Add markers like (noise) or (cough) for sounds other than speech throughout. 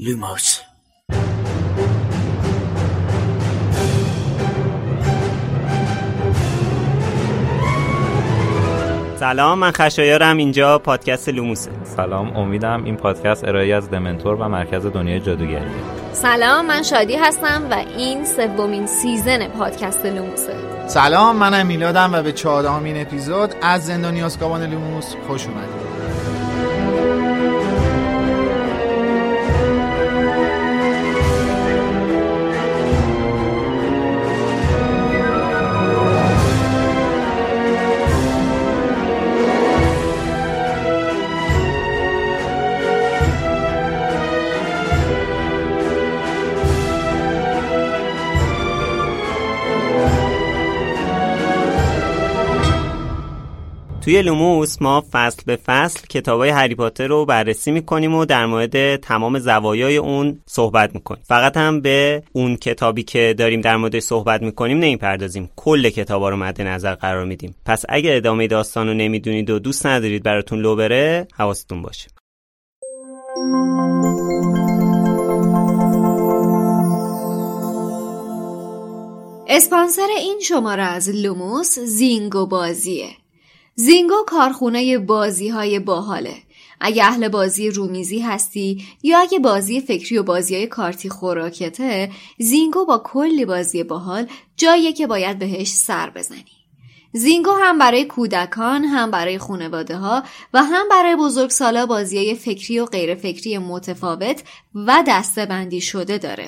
لوموس سلام من خشایارم. اینجا پادکست لوموسه سلام امیدم این پادکست ارائه از دمنتور و مرکز دنیای جادوگری. سلام من شادی هستم و این سومین season پادکست لوموسه سلام منم میلادم و به چهارمین اپیزود از زندانی آسکابان لوموس خوش اومدید. توی لوموس ما فصل به فصل کتابای هری پاتر رو بررسی می‌کنیم و در مورد تمام زوایای اون صحبت می‌کنیم. فقط هم به اون کتابی که داریم در مورد صحبت می‌کنیم نمی‌پردازیم. کل کتابا رو مد نظر قرار میدیم. پس اگه ادامه داستان رو نمی‌دونید و دوست ندارید براتون لو بره حواستون باشه. اسپانسر این شماره از لوموس زینگو بازیه. زینگو کارخونه بازی های باحاله. اگه اهل بازی رومیزی هستی یا اگه بازی فکری و بازی های کارتی خوراکته زینگو با کلی بازی باحال جاییه که باید بهش سر بزنی. زینگو هم برای کودکان هم برای خانواده ها و هم برای بزرگسالا بازی های فکری و غیر فکری متفاوت و دسته بندی شده داره.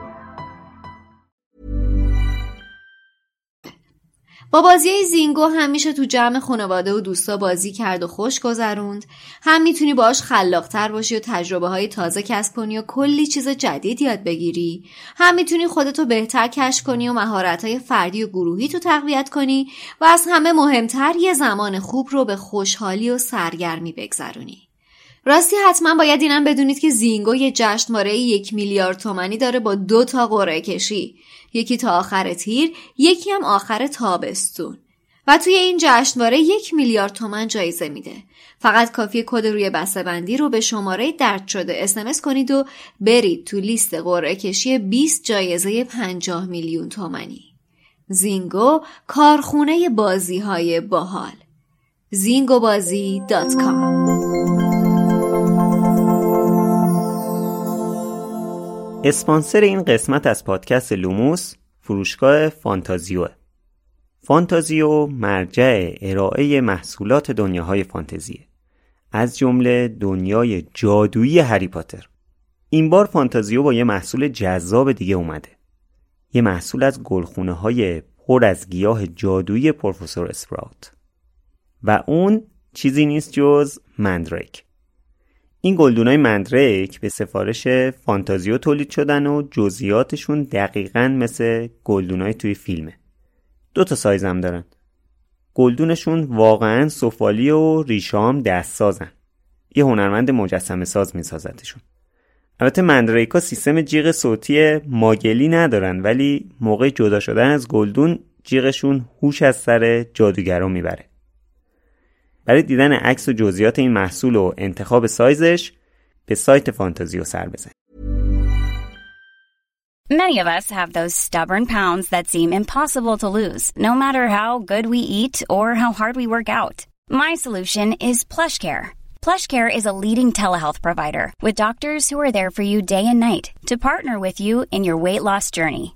با بازی زینگو همیشه تو جمع خانواده و دوستا بازی کرد و خوش گذروند. هم می‌تونی باش خلاقتر باشی و تجربه های تازه کسب کنی و کلی چیز جدید یاد بگیری. هم می‌تونی خودتو بهتر کشف کنی و مهارت های فردی و گروهی تو تقویت کنی و از همه مهمتر یه زمان خوب رو به خوشحالی و سرگرمی بگذرونی. راستی حتما باید اینم بدونید که زینگو یه جشنواره یک میلیارد تومنی داره با دو تا قرعه کشی. یکی تا آخر تیر یکی هم آخر تابستون. و توی این جشنواره یک میلیارد تومن جایزه میده. فقط کافی کد روی بسته بندی رو به شماره درد شده اسمس کنید و برید تو لیست قرعه کشی 20 جایزه 50 میلیون تومنی زینگو کارخونه بازی های باحال. زینگوبازی اسپانسر این قسمت از پادکست لوموس فروشگاه فانتازیو. فانتازیو مرجع ارائه محصولات دنیاهای فانتزیه از جمله دنیای جادویی هری پاتر. این بار فانتازیو با یه محصول جذاب دیگه اومده. یه محصول از گلخونه های پر از گیاه جادویی پروفسور اسپراوت. و اون چیزی نیست جز مندریک. این گلدونای مندریک به سفارش فانتازیو تولید شدن و جزئیاتشون دقیقا مثل گلدونای توی فیلمه. دو تا سایز هم دارن. گلدونشون واقعا سفالی و ریشام دست سازن یه هنرمند مجسمه ساز میسازتشون. البته مندریکا سیستم جیغ صوتی ماگلی ندارن ولی موقع جدا شدن از گلدون جیغشون هوش از سر جادوگرا می‌بره. برای دیدن عکس و جزئیات این محصول و انتخاب سایزش به سایت فانتازیو سر بزنید Many of us have those stubborn pounds that seem impossible to lose, no matter how good we eat or how hard we work out. My solution is PlushCare. PlushCare is a leading telehealth provider with doctors who are there for you day and night to partner with you in your weight loss journey.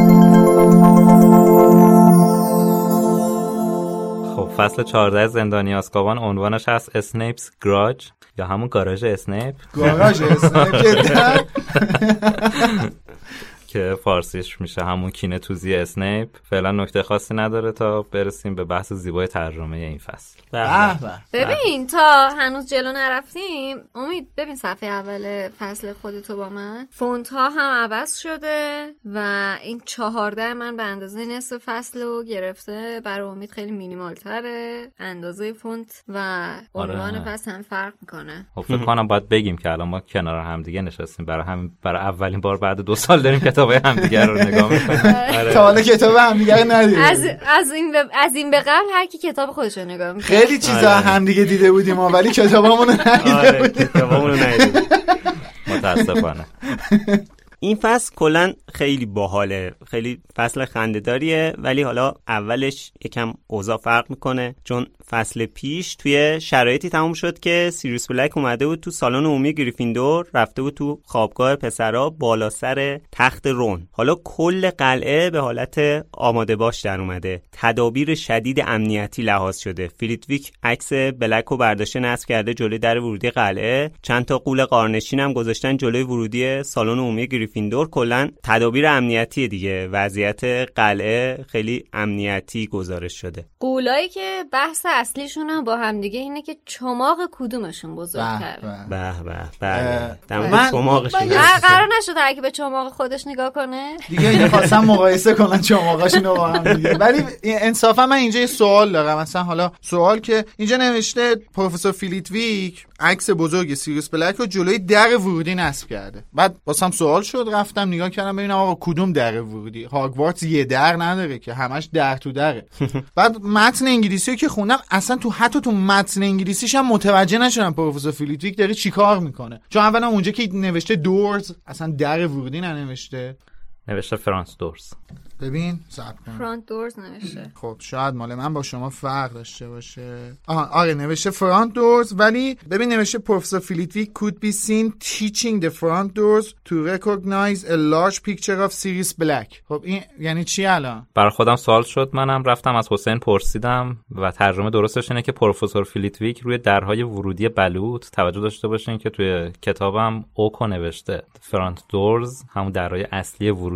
فصل 14 زندانی آسکابان عنوانش هست Snape's Grudge یا همون گاراژ اسنیپ. گاراژ جدا. (laughs) که فارسیش میشه همون کینه توزی اسنیپ. فعلا نکته خاصی نداره تا برسیم به بحث زیبای ترجمه این فصل. ببین تا هنوز جلو نرفتیم امید ببین صفحه اول فصل خودتو با من. فونت ها هم عوض شده و این چهارده من به اندازه نصف فصل رو گرفته. برای امید خیلی مینیمال تره اندازه فونت و عنوان آره. فصل هم فرق می‌کنه. خب فکر کنم باید بگیم که الان ما کنار هم دیگه نشستیم. برای همین برای اولین بار بعد دو سال داریم کتاب همدیگه رو نگاه می‌کنیم آره. تا حالا کتاب هم دیگه ندیدیم از, از, این از این به قبل هر کی کتاب خودش رو نگاه می‌کنه. خیلی چیزا هم دیگه دیده بودیم ما ولی کتابامون رو ندیده آره بودیم. کتابامونو ندیدیم. متاسفانه. این فصل کلا خیلی باحاله خیلی فصل خندهداریه ولی حالا اولش یکم اوضاع فرق می‌کنه. چون فصل پیش توی شرایطی تموم شد که سیریوس بلک اومده بود تو سالن عمومی گریفیندور رفته بود تو خوابگاه پسرا بالا سر تخت رون. حالا کل قلعه به حالت آماده باش در اومده. تدابیر شدید امنیتی لحاظ شده. فلیتویک عکس بلک رو برداشته نصب کرده جلوی در ورودی قلعه. چند تا قول قارنشین هم گذاشتن جلوی ورودی سالن عمومی گریفیندور کلا تدابیر امنیتی دیگه. وضعیت قلعه خیلی امنیتی گزارش شده. قولایی که بحث اصلیشون هم با همدیگه اینه که چماق کدومشون بزرگتره به به. به بله. من- چماقشون قرار نشد کی به چماق خودش نگاه کنه. دیگه این خواستم مقایسه کنن چماقاشون رو با هم دیگه. ولی انصافا من اینجا یه سوال دارم. مثلا حالا سوال که اینجا نوشته پروفسور فلیتویک عکس بزرگ سیریوس بلک رو جلوی در ورودی نصب کرده. بعد واسم سوال شد. رفتم نگاه کردم ببینم آقا کدوم در ورودی؟ هاگوارتس یه در نداره که همش در تو دره. (laughs) بعد متن انگلیسی رو که خوندم اصلا تو حتی تو متن انگلیسیش هم متوجه نشدم پروفسور فلیتویک داره چیکار می‌کنه. چون اولا اونجا که نوشته doors اصلا در ورودی ننوشته. نوشته front doors. ببین صبر کن front doors نوشته. خب شاید مال من با شما فرق داشته باشه. آها آره نوشته front doors ولی ببین نوشته پروفسور فلیتویک could be seen teaching the front doors to recognize a large picture of Sirius Black. خب این یعنی چی الان؟ برای خودم سوال شد. منم رفتم از حسین پرسیدم و ترجمه درستش اینه که پروفسور فلیتویک روی درهای ورودی بلوط توجه داشته باشین که توی کتابم oak و نوشته. front doors همون درهای اصلی ورودی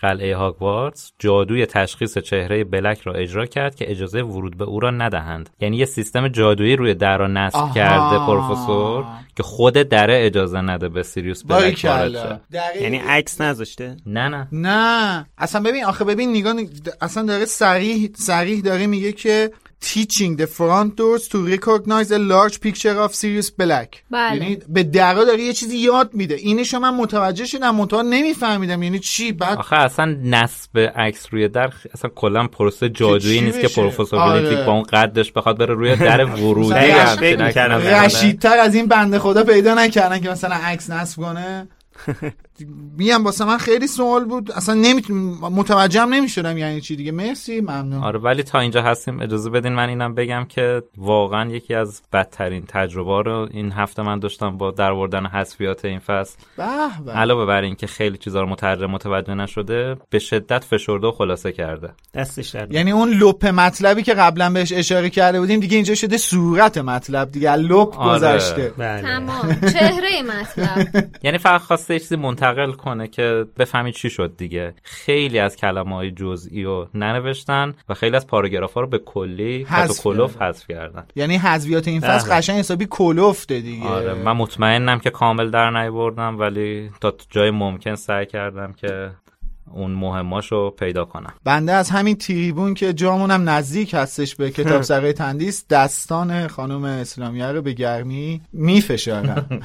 قلعه هاگوارتس جادوی تشخیص چهره بلک را اجرا کرد که اجازه ورود به او را ندهند. یعنی یه سیستم جادویی روی در را نصب آها. کرده پروفسور که خود دره اجازه نده به سیریوس بلک وارد یعنی عکس نذاشته؟ نه نه. نه. اصلا ببین آخه ببین نگاه اصلا داره صریح صریح داره میگه که teaching the front doors to recognize a large picture of Sirius Black بله. یعنی به درا داره یه چیزی یاد میده اینشو من متوجه شدم منتها نمیفهمیدم یعنی چی بعد آخه اصلا نصب عکس روی در اصلا کلا پروسه جادویی نیست که؟ پروفسور آره. با اون قدش بخواد بره روی در ورودی. (laughs) رشیدتر از این بنده خدا پیدا نکردن که مثلا عکس نصب کنه (laughs) میگم واسه من خیلی سوال بود. اصلا نمی‌تونم متوجهم نمی‌شدم یعنی چی دیگه. مرسی ممنون. آره ولی تا اینجا هستیم. اجازه بدین من اینم بگم که واقعا یکی از بدترین تجربه رو این هفته من داشتم با درآوردن حذفیات این فصل. به به. علاوه بر اینکه خیلی چیزا رو مترجم متوجه نشده به شدت فشرده و خلاصه کرده. دستش در یعنی اون لپ مطلبی که قبلا بهش اشاره کرده بودیم دیگه اینجا شده صورت مطلب دیگه لپ آره. گذشته. بله. تمام. چهره مطلب. (laughs) یعنی فقط خواسته چیزی منتقل کنه که بفهمی چی شد دیگه. خیلی از کلمه های جزئی رو ننوشتن و خیلی از پاراگراف ها رو به کلی حذف کلوف. حذف کردن. یعنی حذویات این فصل بله. قشنگ حسابی کلفته دیگه. آره من مطمئنم که کامل در نیاوردم ولی تا جای ممکن سعی کردم که اون مهماشو پیدا کنم. بنده از همین تریبون که جامونم نزدیک هستش به کتاب (laughs) سرای تندیس دستان خانم اسلامیه رو به گرمی میفشارم. (laughs)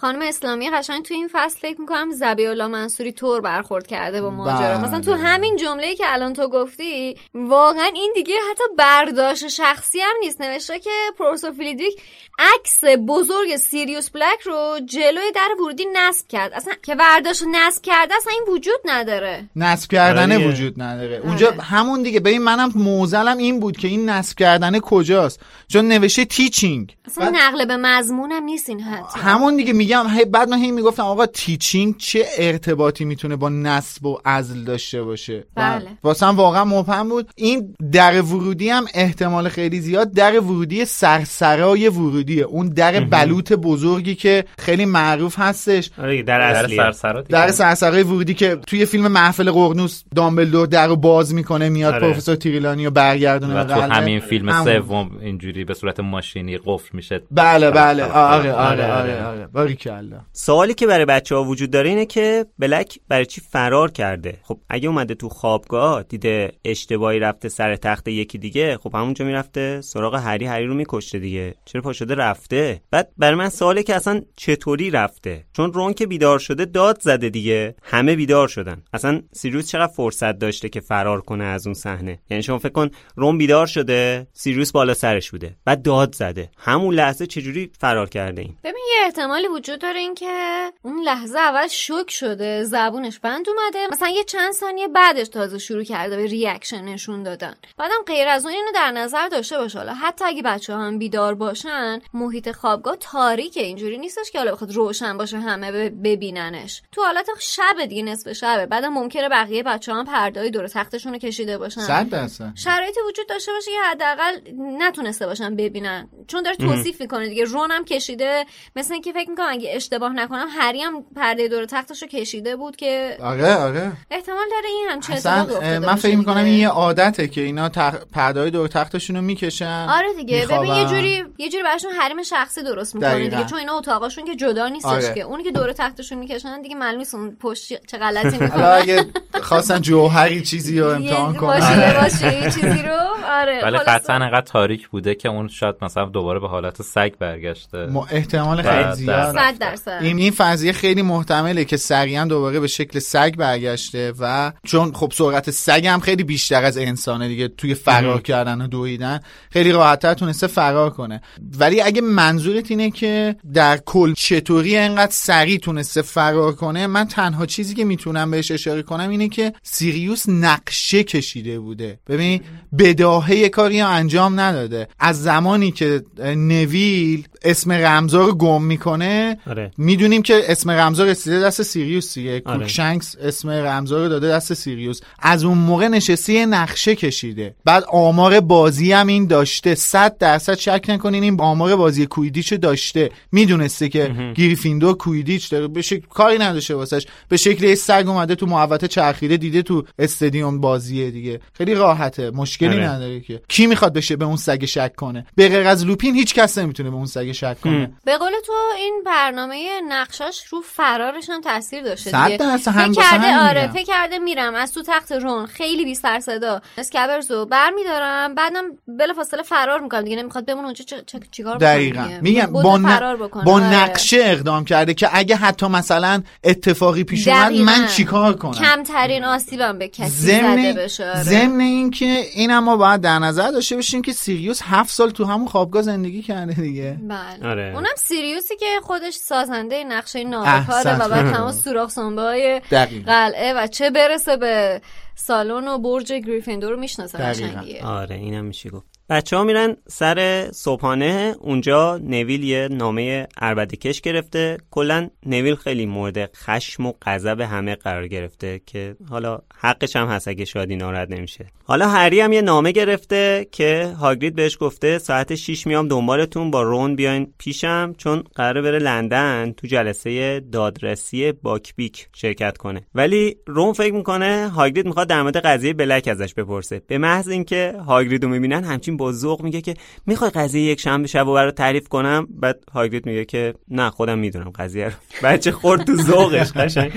خانم اسلامی قشنگ تو این فصل فکر می‌کنم زبی الله منصوری طور برخورد کرده با ماجرا. بله. مثلا تو همین جمله که الان تو گفتی واقعا این دیگه حتی برداشت شخصی هم نیست. نوشته که پروفسور فیلیدویک عکس بزرگ سیریوس بلک رو جلوی در ورودی نصب کرد. اصلا که برداشت نصب کرده اصلا این وجود نداره. نصب کردنه آره. وجود نداره. اونجا همون دیگه. ببین منم معضلم این بود که این نصب کردنه کجاست. چون نوشته تیچینگ اصلا نقل به مضمونم نیست این حتی. همون دیگه میگم هی بعد من هی می‌گفتم آقا teaching چه ارتباطی می‌تونه با نصب و اینا داشته باشه؟ بله. واسه واقعا مبهم بود. این در ورودی هم احتمال خیلی زیاد در ورودی سرسرای ورودیه. اون در بلوط بزرگی که خیلی معروف هستش. آره در در اصلیه. سرسرا دیگه. در سرسرای ورودی که توی فیلم محفل ققنوس دامبلدور در رو باز می‌کنه میاد آره. پروفسور تیریلانی رو برگردونه و تو. همین فیلم. سوم اینجوری به صورت ماشینی قفل میشه. بله بله. آره، آره آره، آره باریکلا سوالی که برای بچه ها وجود داره اینه که بلک برای چی فرار کرده؟ خب اگه اومده تو خوابگاه دیده اشتباهی رفته سر تخت یکی دیگه خب همونجا می‌رفته سراغ هری هری رو میکشته دیگه. چرا پا شده رفته؟ بعد برای من سواله که اصلا چطوری رفته؟ چون رون که بیدار شده داد زده دیگه. همه بیدار شدن. اصلا سیریوس چقدر فرصت داشته که فرار کنه از اون صحنه؟ یعنی شما فکر کن رون بیدار شده سیریوس بالا سرش بوده بعد داد زده. همون لحظه چجوری فرار کرده این؟ ببین یه احتمالی وجود داره این که اون لحظه اول شوک شده زبونش بند اومده. مثلا یه چند ثانیه بعدش تازه شروع کرده به reaction نشون دادن. بعدم غیر از اون اینو در نظر داشته باشه حالا حتی اگه بچه هم بیدار باشن محیط خوابگاه تاریکه اینجوری نیستش که حالا بخواد روشن باشه همه ببیننش. تو حالت شب دیگه نصف شبه بعدم ممکنه بقیه بچه هم پردای دور تختشون رو کشیده باشن. صد درصد. شرایطی وجود داشته باشه که حداقل نتونسته باشن ببینن. چون داره توصیف می‌کنه دیگه. رون هم کشیده. مثل اینکه فکر می‌کنم اگه اشتباه نکنم هری هم پرده دور تختش رو کشیده بود که آره آره احتمال داره این هم چه اصلا من باشه فکر می‌کنم. این یه عادته که اینا تخ... پردای دور تختشون رو می‌کشن آره دیگه ببین. یه جوری یه جوری براشون حریم شخصی درست می‌کنه دقیقاً. دیگه چون اینا اتاقاشون که جدا نیستش آره. که اونی که دور تختشون می‌کشن دیگه معلوم نیست اون پشت چه غلطی (laughs) می‌کنن اگه خواستن جوهری چیزی رو امتحان کنن باشه یه چیزی رو آره ولی. قطعا انقدر تاریک بوده که اون شاید مثلا دوباره به حالت سگ برگشته احتمال خیلی زیاد در- صد درصد. این این فرضیه خیلی محتمله که سریعا دوباره به شکل سگ برگشته و چون خب سرعت سگ هم خیلی بیشتر از انسانه دیگه توی فرار کردن و دویدن. خیلی راحتتر تونسته فرار کنه. ولی اگه منظورت اینه که در کل چطوری انقدر سریع تونسته فرار کنه من تنها چیزی که می‌تونم بهش اشاره کنم اینه که سیریوس نقشه کشیده بوده. ببین بداهه کاری انجام نداده. از زمانی که نویل اسم رمزا رو گم می‌کنه آره. می‌دونیم که اسم رمزا رسیده دست سیریوس دیگه. آره. کروکشنکس اسم رمزا رو داده دست سیریوس. از اون موقع نشسته یه نقشه کشیده. بعد آمار بازی هم این داشته. صد درصد شک نکنین این آمار بازی کویدیچ داشته. می‌دونسته که گریفیندور کویدیچ داره به شکل کاری نداشته واسش. به شکل یه سگ اومده تو محوطه چرخیده دیده تو استادیوم بازیه دیگه. خیلی راحته. مشکلی آره. نداره که. کی می‌خواد بشه به اون سگ شک کنه؟ به غیر از لوپین هیچ کس نمی‌تونه به اون سگ شک کنه. به قول تو این برنامه نقشاش رو فرارش هم تاثیر داشته دیگه فکر کرده آره. فکر کرده میرم از تو تخت رون خیلی بی سر صدا اسکبرزو برمیدارم بعدم بلافاصله فرار می‌کنم دیگه نمی‌خواد بمونه اونجا چیکار بکنه دقیقا. میگم بوده با, ن- فرار بکنه با آره. نقشه اقدام کرده که اگه حتی مثلا اتفاقی پیش اومد. من چیکار کنم کمترین آسیبم به کسی ضمن زده بشه آره. ضمن این که این هم ما باید در نظر داشته باشیم که سیریوس هفت سال تو همون خوابگاه زندگی کرده دیگه بله آره. اونم سیریوسی که خودش سازنده نقشه نابکاره. و بعد تمام سوراخ سنبه های. قلعه و چه برسه به سالن و برج گریفیندور رو می‌شناسه. قشنگیه. آره اینم میشه گفت. بچه ها میرن سر صبحانه اونجا نویل یه نامه عربده کش گرفته. کلا نویل خیلی مورد خشم و غضب همه قرار گرفته که حالا حقش هم هست اگه شادی ناراحت نمیشه. حالا هری هم یه نامه گرفته که هاگرید بهش گفته ساعت 6 میام دنبالتون با رون بیاین پیشم چون قراره بره لندن تو جلسه دادرسی باک‌بیک شرکت کنه. ولی رون فکر می‌کنه هاگرید می‌خواد در مورد قضیه بلک ازش بپرسه. به محض اینکه هاگرید رو می‌بینن همچین با ذوق میگه که می‌خوای قضیه یک شنبه شب رو برات تعریف کنم؟ بعد هاگرید میگه که نه خودم می‌دونم قضیه رو. (laughs) بچه خورد تو ذوقش قشنگ.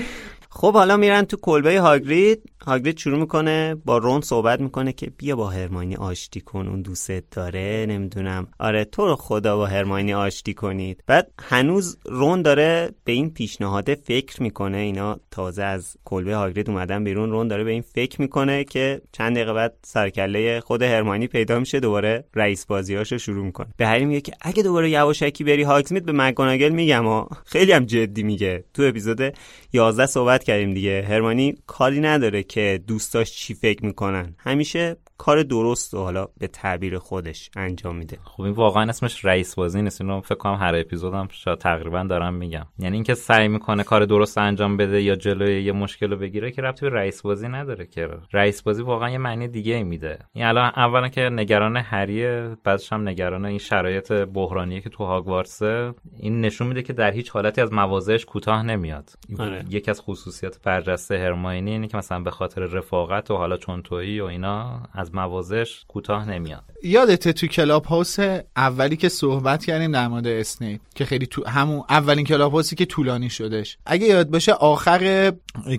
خب حالا میرن تو کلبه هاگرید. هاگرید شروع می‌کنه با رون صحبت می‌کنه که بیا با هرماینی آشتی کن اون دوستت داره نمی‌دونم. آره تو رو خدا با هرماینی آشتی کنید. بعد هنوز رون داره به این پیشنهاد فکر می‌کنه. اینا تازه از کلبه هاگرید اومدن بیرون. رون داره به این فکر می‌کنه که چند دقیقه بعد سرکله خود هرماینی پیدا میشه دوباره رئیس بازیاشو شروع می‌کنه. به هری میگه که اگه دوباره یواشکی بری هاگزمید به مکگوناگل میگم. ها خیلی هم جدی میگه. تو اپیزود 11 صحبت کردیم دیگه. هرمانی کاری نداره که دوستاش چی فکر می‌کنن. همیشه کار درست و حالا به تعبیر خودش انجام میده. خب این واقعا اسمش رئیس بازی نیست. اینو فکر کنم هر اپیزودم شاید تقریبا دارم میگم. یعنی اینکه سعی می‌کنه کار درست انجام بده یا جلوی یه مشکل رو بگیره که ربطی به رئیس بازی نداره که. رئیس بازی واقعا یه معنی دیگه ای میده. این الان اولا که نگران هریه بعدش هم نگران این شرایط بحرانیه که تو هاگوارتسه این نشون میده که در هیچ حالتی از مواضعش کوتاه نمیاد. آره. یکی از خصوصیات برجسته هرماینی اینه که مثلا به خاطر رفاقت و حالا چون تویی و اینا از مواضعش کوتاه نمیاد. یادته تو کلاب هاوس اولی که صحبت کردیم در مورد اسنیپ که خیلی تو همون اولین کلاب هاوسی که طولانی شدش. اگه یاد باشه آخر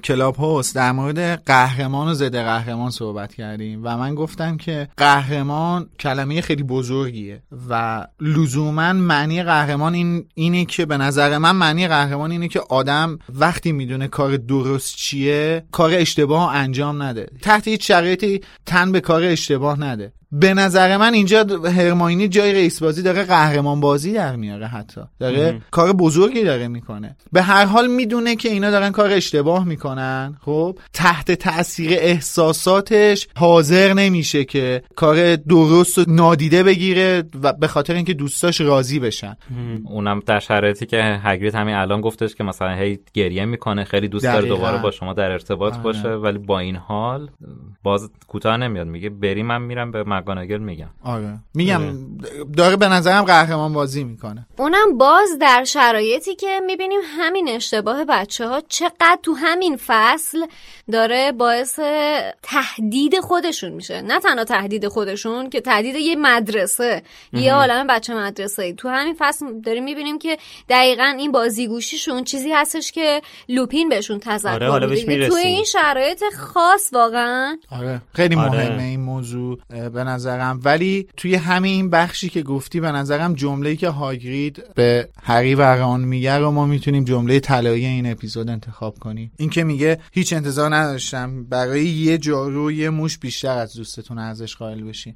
کلاب هاوس در مورد قهرمان و ضد قهرمان صحبت کردیم و من گفتم که قهرمان کلمه خیلی بزرگیه و لزوما معنی قهرمان این اینه که به نظر من معنی قهرمان اینه که آدم وقتی می‌دونه کار درست چیه کار اشتباه انجام نده. تحت هیچ شرایطی تن به کار اشتباه نده. به نظر من اینجا هرماینی جای رئیس بازی داره قهرمان بازی در میاره حتی. داره کار بزرگی داره می‌کنه. به هر حال می‌دونه که اینا دارن کار اشتباه می‌کنن. خب تحت تاثیر احساساتش حاضر نمیشه که کار درست و نادیده بگیره و به خاطر اینکه دوستاش راضی بشن. اونم در شرایطی که هگرید همین الان گفتش که مثلا هی گریه می‌کنه. خیلی دوست داره. دوباره با شما در ارتباط آره. باشه. ولی با این حال باز کوتاه نمیاد. میگه بری من میرم به مگاناگل میگم. آره. میگم داره به نظرم قهرمان بازی می‌کنه. اونم باز در شرایطی که می‌بینیم همین اشتباه بچه ها چقدر تو همین فصل داره باعث تهدید خودشون میشه. نه تنها تهدید خودشون که تهدید یه مدرسه یه عالم بچه مدرسه ای تو همین فصل داریم می‌بینیم که دقیقا این بازیگوشیشون چیزی هستش که لوپین بهشون تذکر آره، میده. بهش تو. این شرایط خاص واقعا آره. خیلی آره. مهمه این موضوع. به نظرم. ولی توی همین بخشی که گفتی به نظرم جمله‌ای که هاگرید به هری و ران میگه رو ما می‌تونیم جمله طلایی این اپیزود انتخاب کنیم. این که میگه هیچ انتظار نداشتم. برای یه جارو یه موش بیشتر از دوستتون ارزش قائل بشین.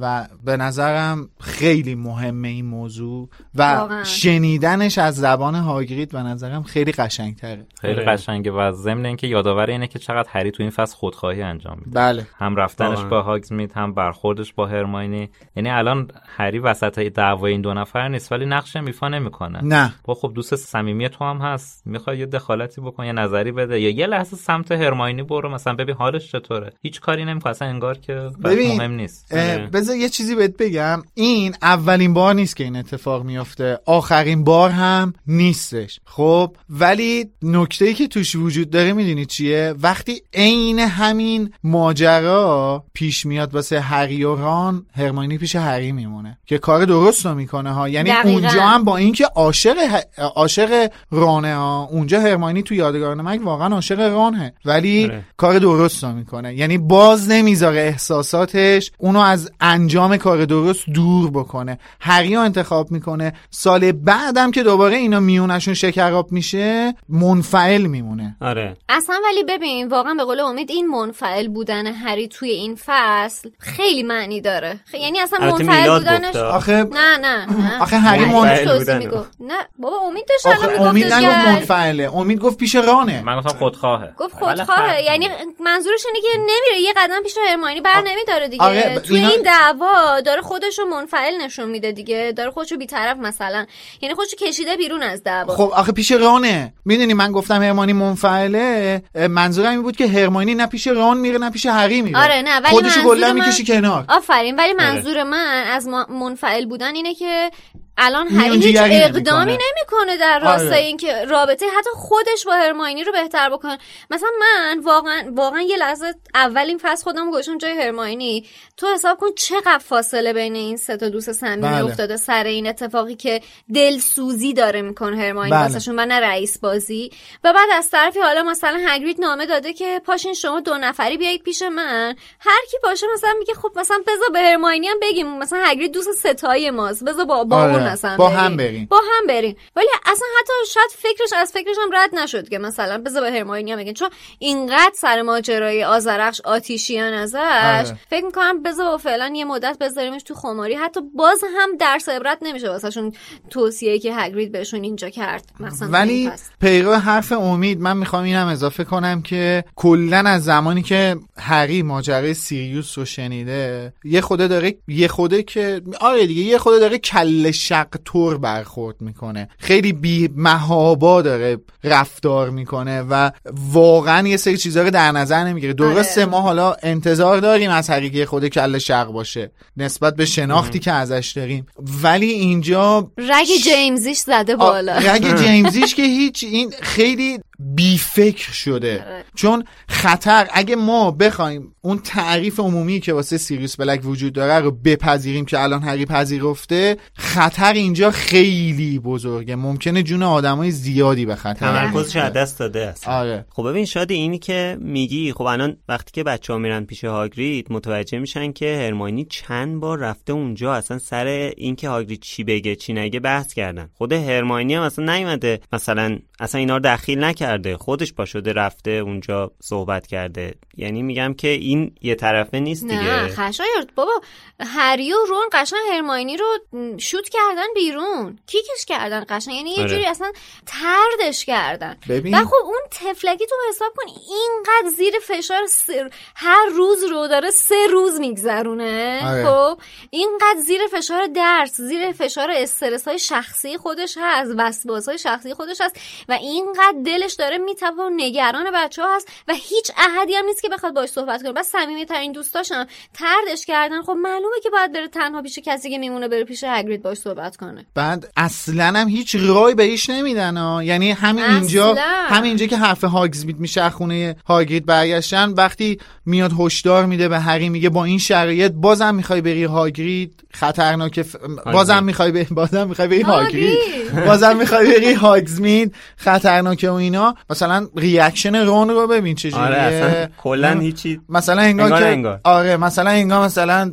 و به نظرم خیلی مهمه این موضوع. و واقعا. شنیدنش از زبان هاگرید به نظرم خیلی قشنگتره. خیلی آره. قشنگه و ضمن اینکه یادآور اینه که چقدر هری تو این فصل خودخواهی انجام میده. بله. هم رفتنش. با هاگزمید هم برخوردش با هرماینی. یعنی الان هری وسط دعوای این دو نفر نیست ولی نقش ایفا نمی‌کنه. نه. با خب دوست صمیمی تو هم هست. می‌خوای یه دخالتی بکن یه نظری بده یا یه لحظه سمت هرماینی برو مثلا ببین حالش چطوره. هیچ کاری نمی‌کنه اصلا انگار که ببین، مهم نیست. آره. بذار یه چیزی بهت بگم. این اولین بار نیست که این اتفاق میافته. آخرین بار هم نیستش. خب ولی نکته ای که توش وجود داره می‌دونی چیه؟ وقتی عین همین ماجرا پیش میاد واسه هری و ران هرماینی پیش هری میمونه که کار درست رو می‌کنه ها. یعنی دقیقاً. اونجا هم با اینکه عاشق ه- عاشق رانه ها اونجا هرماینی تو یادگار نمک واقعا عاشق رانه ولی آره. کار درست رو می‌کنه. یعنی باز نمی‌ذاره احساساتش اونو از انجام کار درست دور بکنه. هری رو انتخاب می‌کنه. سال بعدم که دوباره اینا میونشون شکراب میشه منفعل میمونه. آره. اصلا ولی ببین واقعا به قول امید این منفعل بودن هری توی این فصل خیلی معنی داره. خ- یعنی اصلا منفعل بودنش. آخه نه نه نه. آخه هری منفعل. می‌گفت. نه بابا امید داشت الان آخه می‌گفت امید نگفت منفعله. امید گفت پیش رانه. من گفتم خودخواهه گفت ولی خودخواهه یعنی منظورش اینه که نمیره. یه قدم پیش هرماینی بر نمیداره دیگه. توی این دعوا داره خودشو منفعل نشون میده دیگه. داره خودشو بیطرف مثلا. یعنی خودشو کشیده بیرون از دعوا. خب آخه پیش رانه. می‌دونی من گفتم هرمانی منفعله؟ منظورم این بود که هرمانی نه پیش ران میره نه پیش هری میره. آره نه ولی خودشو منظور کلا من- کنار. آفرین. ولی منظور من از منفعل بودن اینه که الان هری هیچ اقدامی نمی‌کنه. در راستای آره. اینکه رابطه حتی خودش با هرماینی رو بهتر بکنه مثلا من واقعا واقعا یه لحظه اول این فصل خودم گذاشتم جای هرماینی تو حساب کن چقدر فاصله بین این سه تا دوست صمیمی بله. افتاده سر این اتفاقی که دلسوزی داره می‌کنه هرماینی بله. و نه رئیس بازی و بعد از طرفی حالا مثلا هگرید نامه داده که پاشین شما دو نفری بیایید پیش من هر کی باشه مثلا میگه خب مثلا بذار به هرماینی هم بگیم مثلا هگرید دوست ستای ماست بذار با با آره. مثلا با هم بریم. با هم بریم ولی اصلا حتی شاید فکرش از فکرش هم رد نشد که مثلا بذار به هرماینی هم بگیم چون اینقدر سر ماجرای آزرخش آتیشیان ازش آره. فکر می‌کنم بذار فعلا یه مدت بذاریمش تو خماری حتی باز هم درس عبرت نمیشه واسهشون توصیه که هگرید بهشون اینجا کرد مثلا ولی. پیرو حرف امید من می‌خوام اینم اضافه کنم که کلا از زمانی که هری ماجرای سیریوس رو شنیده یه خوده داره یه خوده که آره دیگه یه خوده داره کل شق طور برخورد می‌کنه. خیلی بی مهابا داره رفتار می‌کنه و واقعا یه سری چیزا رو در نظر نمی‌گیره. درسته آره. ما حالا انتظار داریم از یه خود کل شق باشه. نسبت به شناختی که ازش داریم. ولی اینجا رگ جیمزیش زده بالا. رگ (laughs) جیمزیش که هیچ این خیلی بی فکر شده. آره. چون خطر اگه ما بخوایم اون تعریف عمومی که واسه سیریوس بلک وجود داره رو بپذیریم که الان هری پذیرفته خطر اینجا خیلی بزرگه. ممکنه جون آدمای زیادی به خطر تمرکزش بیفته. از دست داده است. آره. خب ببین شادی اینی که میگی خب الان وقتی که بچه ها میرن پیش هاگرید متوجه میشن که هرماینی چند بار رفته اونجا اصلا سر اینکه هاگرید چی بگه چی نگه بحث کردن. خود هرماینی هم اصلا نیومده مثلا اصلا اینا رو دخیل نکرده خودش پا شده رفته اونجا صحبت کرده. یعنی میگم که این یه طرفه نیست نه دیگه خشایار بابا هری و رون قشنگ هرماینی رو شوت کردن بیرون کیکش کردن قشنگ یعنی یه آره. جوری اصلا تردش کردن ببین. و خب اون تفلکی تو حساب کن اینقدر زیر فشار سر... هر روز رو داره سه روز میگذرونه آره. خب اینقدر زیر فشار درس زیر فشار استرس های شخصی خودش هست وسواس های شخصی خودش هست و اینقدر دلش داره میتپه و نگران بچه ها هست و هیچ احدی هم نیست که بخواد باش صحبت کنه. بس صمیمی ترین دوستاشم تردش کردن. خب معلومه که باید بره تنها پیش کسی که میمونه بره پیش هگرید باش صحبت کنه. بعد اصلا هم هیچ رای بهش نمیدن ها یعنی همین. اینجا همین اینجا که حرف هاگزمید میشه از خونه هاگرید برگشتن وقتی میاد هشدار میده به هری میگه با این شرایط بازم می‌خوای بری هاگرید؟ خطرناکه ف... بازم می‌خوای بری بازم می‌خوای بری هاگرید. بازم می‌خوای بری هاگزمید؟ خطرناکه و اینا. مثلا ریاکشن رون رو ببین چجوریه آره کلا هیچی مثلا انگار, انگار که انگار. آره مثلا انگار مثلا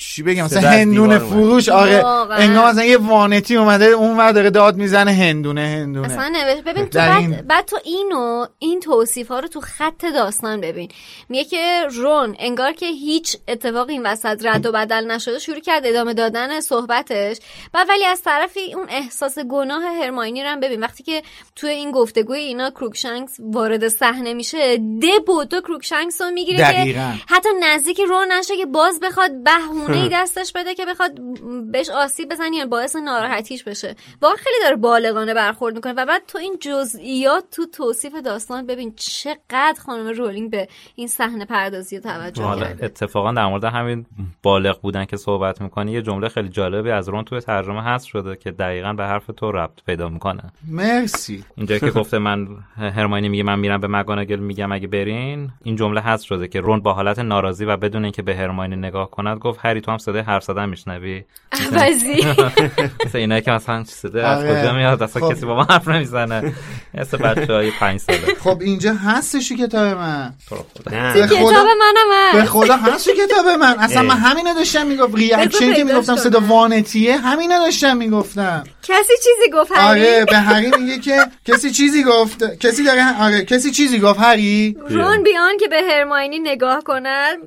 چی بگم مثلا هندونه. فروش آره. انگار مثلا یه وانتی اومده اون ور داره داد می‌زنه هندونه هندونه اصلا نوشت ببین تو بعد, این- بعد تو اینو این توصیف ها رو تو خط داستان ببین میگه که رون انگار که هیچ اتفاقی این وسط رد و بدل نشده شروع کرد ادامه دادن صحبتش بعد ولی از طرفی اون احساس گناه هرماینی رو هم ببین وقتی که تو این گفتگوی اینا کروکشنکس وارد صحنه میشه ده بودو کروکشنکس رو می‌گیره که. حتی نزدیک رون نشه که باز بخواد بهونه نشونه ای (laughs) دستش بده که بخواد بهش آسیب بزنی یا باعث ناراحتیش بشه. واقعا خیلی داره بالغانه برخورد می‌کنه و بعد تو این جزئیات تو توصیف داستان ببین چقدر خانم رولینگ به این صحنه پردازی و توجه حالا کرده. اتفاقا در مورد همین بالغ بودن که صحبت می‌کنی یه جمله خیلی جالبی از رون توی ترجمه هست شده که دقیقا به حرف تو ربط پیدا می‌کنه. مرسی. اینجا که گفته من هرماینی میگه من میرم به مگانگل میگم اگه برین این جمله هست شده که رون با حالت ناراضی و بدون اینکه به هرماینی نگاه کند گفت هری تو هم صدای حرف زدن میشنوی عوضی مثل اینا که مثلا صدای از آره. کجا میاد اصلا خب. کسی با ما حرف نمی‌زنه (laughs) مثل بچه های پنج ساله. خب اینجا هستش کتاب من. تو رو خدا. نه. به خدا کتاب منم به. خدا هست کتاب من. اصلا من اه. همینو داشتم می‌گفت. ریاکشن که می‌گفتم. صدا وانتیه همینو داشتم می‌گفتم. کسی چیزی گفت هری؟ آره به هری میگه که کسی چیزی گفت. کسی داره آره کسی چیزی گفت. هری؟ رون بیان که به هرماینی نگاه کند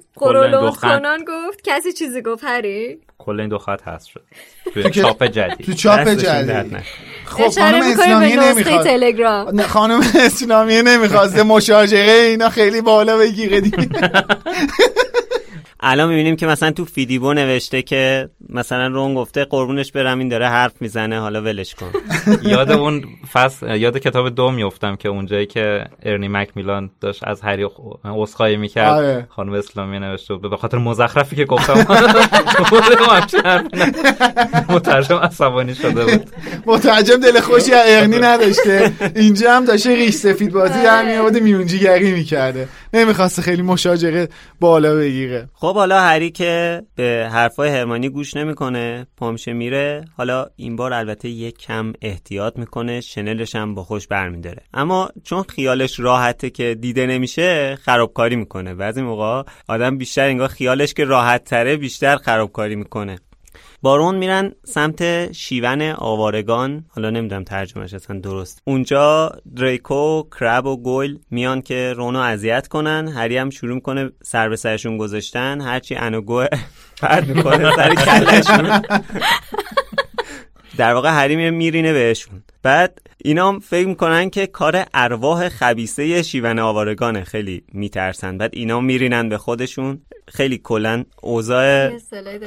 دختر- کنان گفت. کسی چیزی گفت هری؟ کل این دو خط هست شد. (laughs) تو توی چاپ تو جدید چاپ دستشون درد جدید. خب خانم اسلامی نمی‌خواد. تلگرام. نه، خانم اسلامی نمی‌خواسته (laughs) مشاجره اینا خیلی بالا بگیره دیگه. (laughs) الان می‌بینیم که مثلا تو فیدیبو نوشته که مثلا رون گفته قربونش برم این داره حرف می‌زنه حالا ولش کن. (laughs) یاد اون فصل یاد کتاب دو میفتم که اونجایی که ارنی مک میلان داشت از هری عذرخواهی می‌کرد. آره. خانم اسلامی نوشته بود به خاطر مزخرفی که گفتم مترجم عصبانی شده بود. مترجم دل خوشی از ارنی نداشته. اینجا هم داشته ریش سفید بازی در میآورده میونجیگری می‌کرده. نمی‌خواسته خیلی مشاجره بالا بگیره. خب حالا هری که به حرفای هرمانی گوش نمی‌کنه پامشه میره حالا این بار البته یک کم احتیاط می‌کنه شنلش هم با خوش برمیداره. اما چون خیالش راحته که دیده نمیشه خرابکاری می‌کنه. بعضی موقع آدم بیشتر انگار خیالش که راحت تره بیشتر خرابکاری می‌کنه. بارون میرن سمت شیون آوارگان حالا نمی‌دونم ترجمهش اصلا درست. اونجا دریکو کرب و گل میان که رونو اذیت کنن. هری هم شروع می‌کنه سر به سرشون گذاشتن. هرچی انوگو پرد می‌کنه سر کلشون در واقع هری میرینه بهشون. بعد اینا هم فکر می‌کنن که کار ارواح خبیسه شیون آوارگانه. خیلی میترسن. بعد اینا میرینن به خودشون. خیلی کلا اوضاع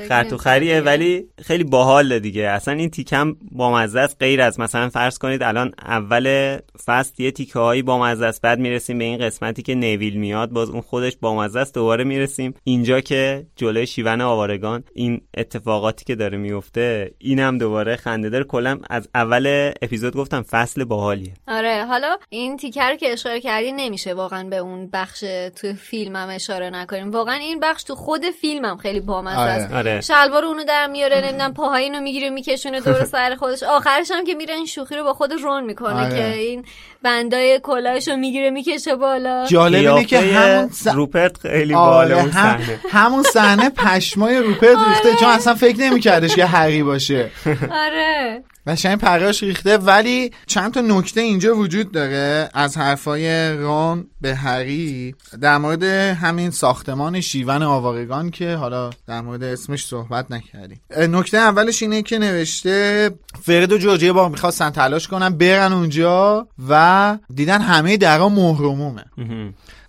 خرط و خریه ولی خیلی باحاله دیگه. اصلا این تیکم بامزه است. غیر از مثلا فرض کنید الان اول فصل یه تیکه هایی بامزه است. بعد می‌رسیم به این قسمتی که نیویل میاد. باز اون خودش بامزه است. دوباره می‌رسیم اینجا که جلوی شیون آوارگان این اتفاقاتی که داره میفته اینم دوباره خنده داره. کلا از اول اپیزود گفتم فصل باحالیه. آره حالا این تیکر رو که اشاره کردی نمیشه واقعا به اون بخش تو فیلم هم اشاره نکنیم. واقعا این بخش تو خود فیلم هم خیلی بامزه آره. است. آره. شلوار اونو در میاره نمی‌دونم پاهای اینو می‌گیره میکشونه دور (laughs) سر خودش. آخرش هم که میره این شوخی رو با خود رون می‌کنه آره. که این بندای کلاهش رو می‌گیره می‌کشه بالا. جالب اینه که همون س... روپرت خیلی آره بالا اون هم... صحنه. همون صحنه (laughs) پشمای روپرت ریخته چون اصلا فکر نمیکردش که هری باشه. آره. قشنگ پراش ریخته ولی چند تا نکته اینجا وجود داره از حرفای رون به هری در مورد همین ساختمان شیون آوارگان که حالا در مورد اسمش صحبت نکردیم. نکته اولش اینه که نوشته فرد و جورج یه بار می‌خواستن تلاش کنن برن اونجا و دیدن همه درا مهرمومه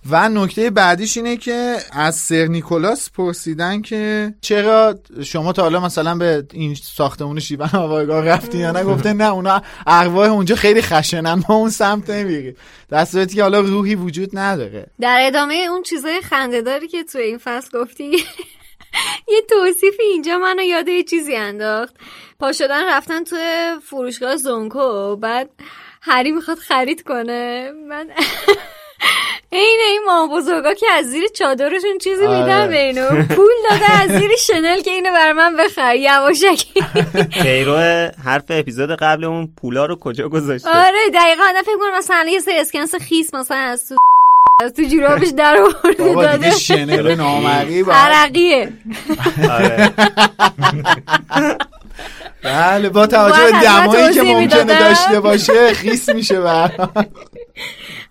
و نکته بعدیش اینه که از سر نیکولاس پرسیدن که چرا شما تا حالا مثلا به این ساختمون شیون آوارگاه رفتی یا نه؟ گفته نه اونا ارواح اونجا خیلی خشنن ما اون سمت نمیریم. در صورتی که حالا روحی وجود نداره. در ادامه اون چیزای خندهداری که تو این فصل گفتی (laughs) یه توصیفی اینجا منو یاد یه چیزی انداخت. پا شدن رفتن تو فروشگاه زونکو بعد هری می‌خواد خرید کنه. من (laughs) این این ما بزرگا که از زیر چادرشون چیزی آره. میدن به اینو. پول داده از زیر شنل که اینو بر من بخر یواشکی. پیرو حرف اپیزود قبل اون پولا رو کجا گذاشته؟ آره دقیقا. آدم فکر کنم مثلا یه سری اسکنس خیس مثلا از تو از تو جورابش در آورده بابا دیگه داده. شنل نامری با عرقیه. آره. بله با توجه به دمایی که ممکنه. داشته باشه خیس میشه بر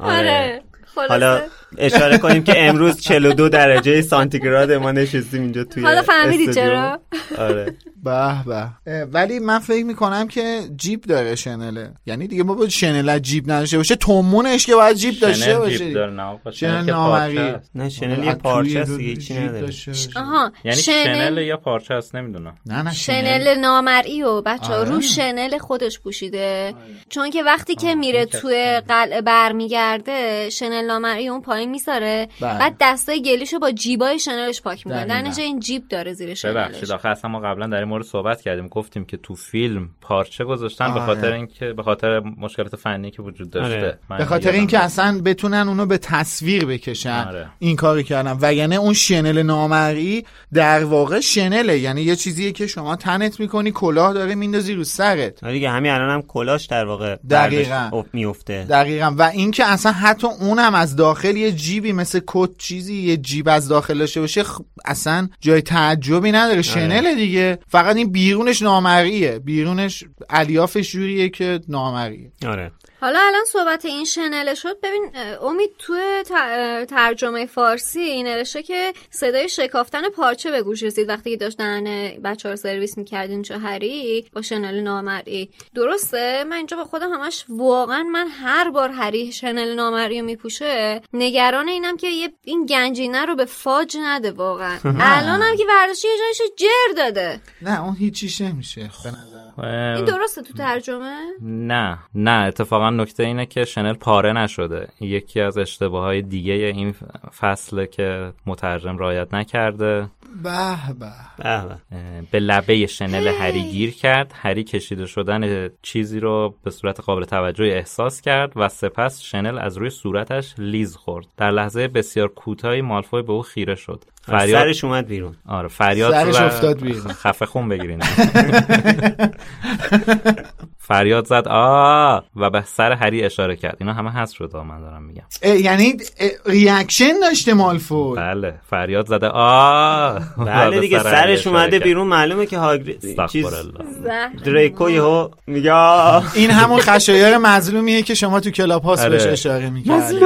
آره. حالا خلاصه اشاره کنیم که امروز 42 درجه سانتیگراد ما نشستیم اینجا توی حالا فهمیدی. چرا؟ آره. به به. ولی من فکر می‌کنم که جیب داره شنله یعنی دیگه ما با شنل جیب نداشته باشه. تومونش که باید جیب داشته شنل باشه. جیب داره نه بابا، شنل نامری. نه شنل یه پارچه است دیگه چی نداره. آها یعنی شنل یا پارچه است نمی‌دونم. نه نه شنل. نامرئی و بچه ها آره. رو شنل خودش پوشیده. چون که وقتی که میره توی قلعه برمیگرده شنل نامرئی اون پایین میساره بله. بعد دستای گلیشو با جیبای شنلش پاک می‌کنه در. نتیجه این جیب داره زیر ببخشید شنلش آخه اصلا ما قبلا در این مورد صحبت کردیم گفتیم که تو فیلم پارچه گذاشتن به آره. خاطر اینکه به خاطر مشکلات فنی که وجود داشته آره. به خاطر اینکه. اصلا بتونن اونو به تصویر بکشن آره. این کاری کردن وگرنه اون شنل نامرئی در واقع شنله یعنی یه چیزیه که شما تنت می‌کنی کلاه داره میندازی رو سرت آره دیگه همین الان هم کلاش در واقع دقیقاً. میفته دقیقا و اینکه اصلا حتی اونم از داخل یه جیبی مثل کت چیزی یه جیب از داخل داشته باشه خ- اصلا جای تعجبی نداره شنل دیگه. فقط این بیرونش نامرئیه. بیرونش الیافش جوریه که نامرئیه. آره. حالا الان صحبت این شنله شد ببین امید توی ت- اه، ترجمه فارسی این نوشته که صدای شکافتن پارچه به گوش رسید. وقتی که داشتن بچه ها سرویس می‌کردین چه هری با شنل نامرئی درسته؟ من اینجا با خودم همش واقعا من هر بار هری شنل نامرئی رو میپوشه نگران اینم که یه این گنجینه رو به فاج نده واقعا. (laughs) الان هم که برداشتی یه جایش جر داده. نه اون هیچیش نمیشه به نظر این درسته تو ترجمه؟ نه. نه اتفاقا نکته اینه که شنل پاره نشده. یکی از اشتباه های دیگه این فصله که مترجم رعایت نکرده. به به. به به. اه، به لبه شنل هری گیر کرد. هری کشیده شدن چیزی رو به صورت قابل توجهی احساس کرد و سپس شنل از روی صورتش لیز خورد. در لحظه بسیار کوتاهی مالفوی به او خیره شد. فریاد سرش اومد بیرون. آره فریاد سرش افتاد بیرون. خفه خون بگیرین. (laughs) فریاد زد آ و به سر هری اشاره کرد اینا همه هست شد من دارم میگم یعنی reaction داشته مالفوی بله فریاد زده آ و بله دیگه سرش اومده. بیرون معلومه که هاگرید استغفر چیز الله. دریکو یهو میگه. این همون خشایار مظلومیه که شما تو کلاب هاست آره. بهش اشاره می‌کردی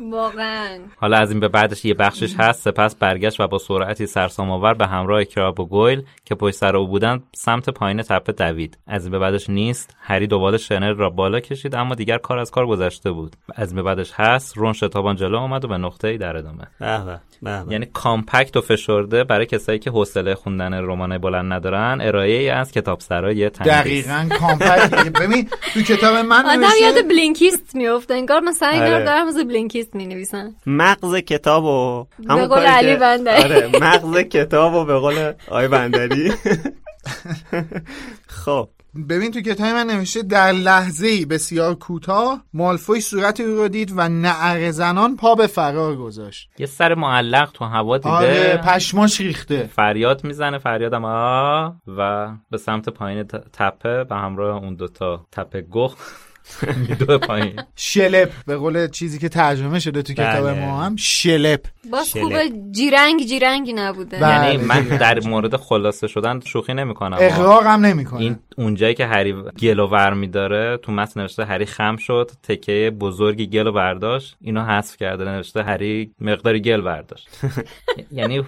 واقعا. حالا از این به بعدش یه بخشش هست. سپس برگشت و با سرعتی سرسام آور به همراه کراب و گویل که پشت سر او بودن سمت پایین تپه دوید. از این به بعدش نیست. هری دوباره شنل را بالا کشید اما دیگر کار از کار گذشته بود. از این به بعدش هست. رون شتابان جلو آمد و به نقطه ای در ادامه. به به به به. یعنی compact و فشرده برای کسایی که حوصله خوندن رمان بلند ندارن ارائه ای از کتاب سرای دقیقا کامپکت. ببین تو کتاب من آدم یاد بلینکیست میفته انگار مثلا اینا. رو دارم مثل بلینکیست می نویسن مغز کتابو به قول علی بندری. آره مغز کتابو به قول علی بندری. (laughs) خب. ببین تو کتاب من نوشته در لحظه بسیار کوتاه مالفوی صورت او رو دید و نعره زنان پا به فرار گذاشت. یه سر معلق تو هوا دیده. آره پشماش ریخته. فریاد می‌زنه فریادم آ و به سمت پایین تپه به همراه اون دوتا تپه گخ (laughs) دو پایین شلپ به قول چیزی که ترجمه شده تو کتاب بله. ما هم شلپ باز. خوبه جیرنگ جیرنگی نبوده بله. یعنی من. در مورد خلاصه شدن شوخی نمی‌کنم اقراق هم نمی‌کنه این اونجایی که هری گلو ور میداره تو متن نوشته هری خم شد تکه بزرگی گلو برداشت اینو حذف کرده نوشته هری مقداری گل برداشت (laughs) یعنی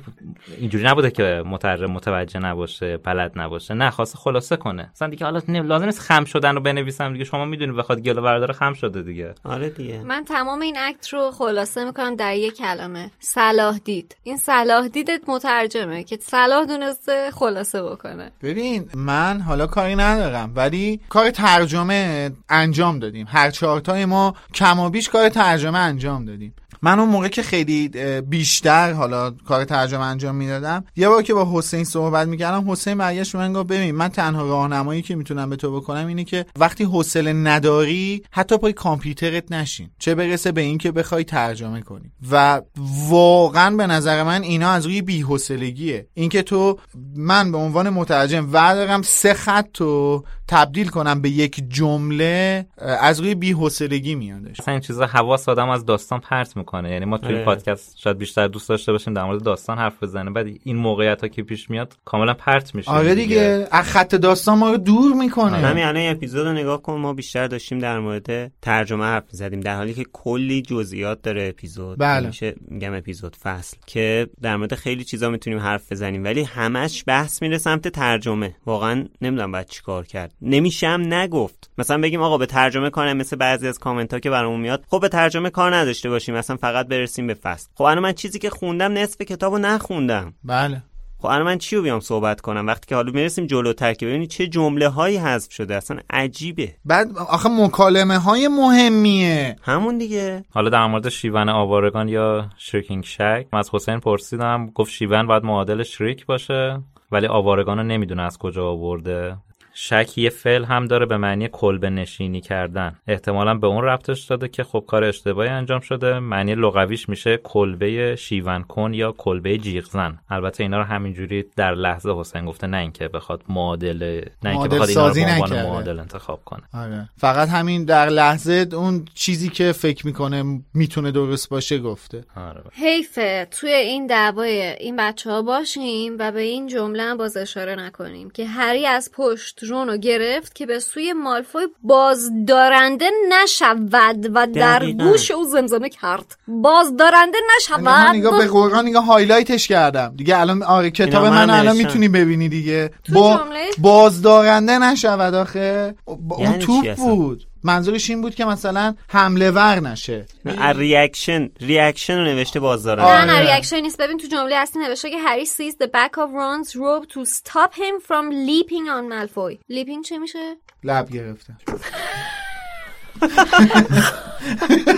اینجوری نبوده که مترجم متوجه نباشه بلد نباشه نه خواسته خلاصه کنه مثلا دیگه حالا لازم نیست خم شدن رو بنویسم دیگه شما می‌دونید بخواد گلو برداره خم شده دیگه. آره دیگه. من تمام این اکت رو خلاصه می‌کنم در یک کلمه. صلاح دید. این صلاح دیدت مترجمه که صلاح دونسته خلاصه بکنه. ببین من حالا کاری ندارم ولی کار ترجمه انجام دادیم. هر چهارتای ما کم و بیش کار ترجمه انجام دادیم. من اون موقع که خیلی بیشتر حالا کار ترجمه انجام می‌دادم یه بار که با حسین صحبت می‌کردم حسین برگشت من گفت ببین من تنها راهنمایی که می‌تونم به تو بکنم اینه که وقتی حوصله نداری حتی پای کامپیوترت نشین. چه برسه به اینکه بخوای ترجمه کنی. و واقعا به نظر من اینا از روی بی‌حوصلگیه. اینکه تو من به عنوان مترجم وردارم سه خط تو تبدیل کنم به یک جمله از روی بی‌حوصلگی میادش. مثلا این چیزا حواس آدم از داستان پرت می‌کنه. یعنی ما توی این آره. پادکست شاید بیشتر دوست داشته باشیم در مورد داستان حرف بزنیم بعد این موقعیت ها که پیش میاد کاملا پرت میشه. آره دیگه. از خط داستان ما رو دور می‌کنه. همین الان این اپیزود رو نگاه کن. ما بیشتر داشتیم در مورد ترجمه حرف زدیم در حالی که کلی جزئیات داره اپیزود. بله. میشه میگم اپیزود فصل. که در مورد خیلی چیزا می‌تونیم حرف بزنیم. ولی همش بحث میره سمت ترجمه. واقعا نمی‌دونم باید چیکار کرد. نمیشه هم نگفت. مثلا بگیم آقا به ترجمه کار مثل بعضی از کامنت ها که برامون میاد خب به ترجمه کار نداشته باشیم مثلا فقط برسیم به فصل. خب الان من چیزی که خوندم نصف کتابو نخوندم. بله. خب الان من چی رو بیام صحبت کنم؟ وقتی که حالا می‌رسیم جلوتر که ببینید چه جمله هایی حذف شده اصلا عجیبه. بعد آخه مکالمه های مهمیه. همون دیگه. حالا در مورد شیون آوارگان یا شریکینگ شک من از حسین پرسیدم گفت شیون باید معادل شریک باشه ولی آوارگان رو نمی‌دونه از کجا آورده. شک یه فعل هم داره به معنی کلبه نشینی کردن. احتمالا به اون ربطش داده که خب کار اشتباهی انجام شده معنی لغویش میشه کلبه شیون کن یا کلبه جیغ زن البته اینا رو همینجوری در لحظه حسین گفته نه اینکه بخواد معادل نه اینکه بخواد اینا رو سازی عنوان نکرده. معادل انتخاب کنه. آره. فقط همین در لحظه اون چیزی که فکر می‌کنه می‌تونه درست باشه گفته. آره. حیفه توی این دعوای این بچه ها باشیم و به این جمله هم باز اشاره نکنیم که هری از پشت رون رو گرفت که به سوی مالفوی بازدارنده نشود و در دقیقاً. گوش او زمزمه کرد بازدارنده یعنی من نگاه به نشود قرآن نگاه هایلایتش کردم دیگه الان آره کتاب من من الان نوشتم. می‌تونی ببینی دیگه تو با جمله؟ بازدارنده نشود آخه با اون یعنی چی توپ اصلا؟ بود منظورش این بود که مثلا حمله ور نشه. نه reaction reaction رو نوشته بازدارن آره. نه نه ریاکشن نیست. ببین تو جمله اصلی نوشته که هری seized the back of Ron's robe to stop him from leaping on Malfoy. Leaping چه میشه؟ لب گرفته.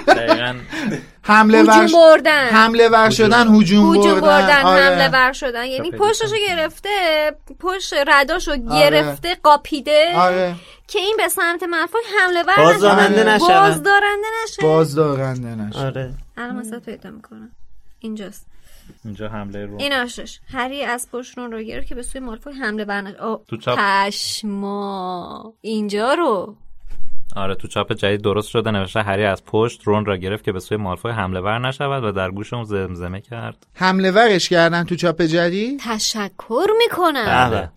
دقیقا. حمله ور بردن. حمله ور شدن هجوم بردن. آره. حمله ور شدن. یعنی پیدا پشتشو گرفته پشت رداشو آره. گرفته قاپیده. آره. که این به سمت مالفوی حمله ور بازدارنده نشه. بازدارنده نشه. بازدارنده نشه. آره. الان مثلا پیدا می‌کنم. اینجاست. اینجا حمله رو. این آشش. هری از پشت رون رو گرفت که به سوی مالفوی حمله ور نشه. آه، تو چاپ. پشما. اینجا رو. آره تو چاپ جدید درست شده نوشته هری از پشت رون را گرفت که به سوی مالفوی حمله ور نشود و در گوش اون زمزمه کرد. حمله ورش کردن تو چاپ جدید؟ تشکر می‌کنم. بله.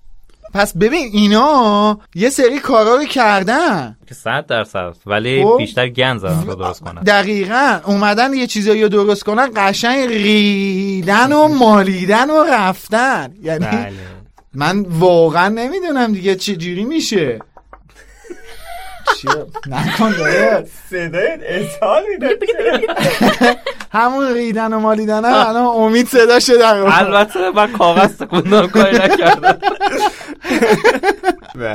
پس ببین اینا یه سری کارا رو کردن. که صد درصد. ولی خب. بیشتر گن زدن رو درست کنن. دقیقا. اومدن یه چیزایی رو درست کنن قشنگ ریدن و مالیدن و رفتن. یعنی بله. من واقعا نمی‌دونم دیگه چه جوری میشه. چیه؟ نکن داره صدای اسهال میده همون ریدن و مالیدن هم الان امید صدا شده البته من کاغذ تکوندم کاری نکردم.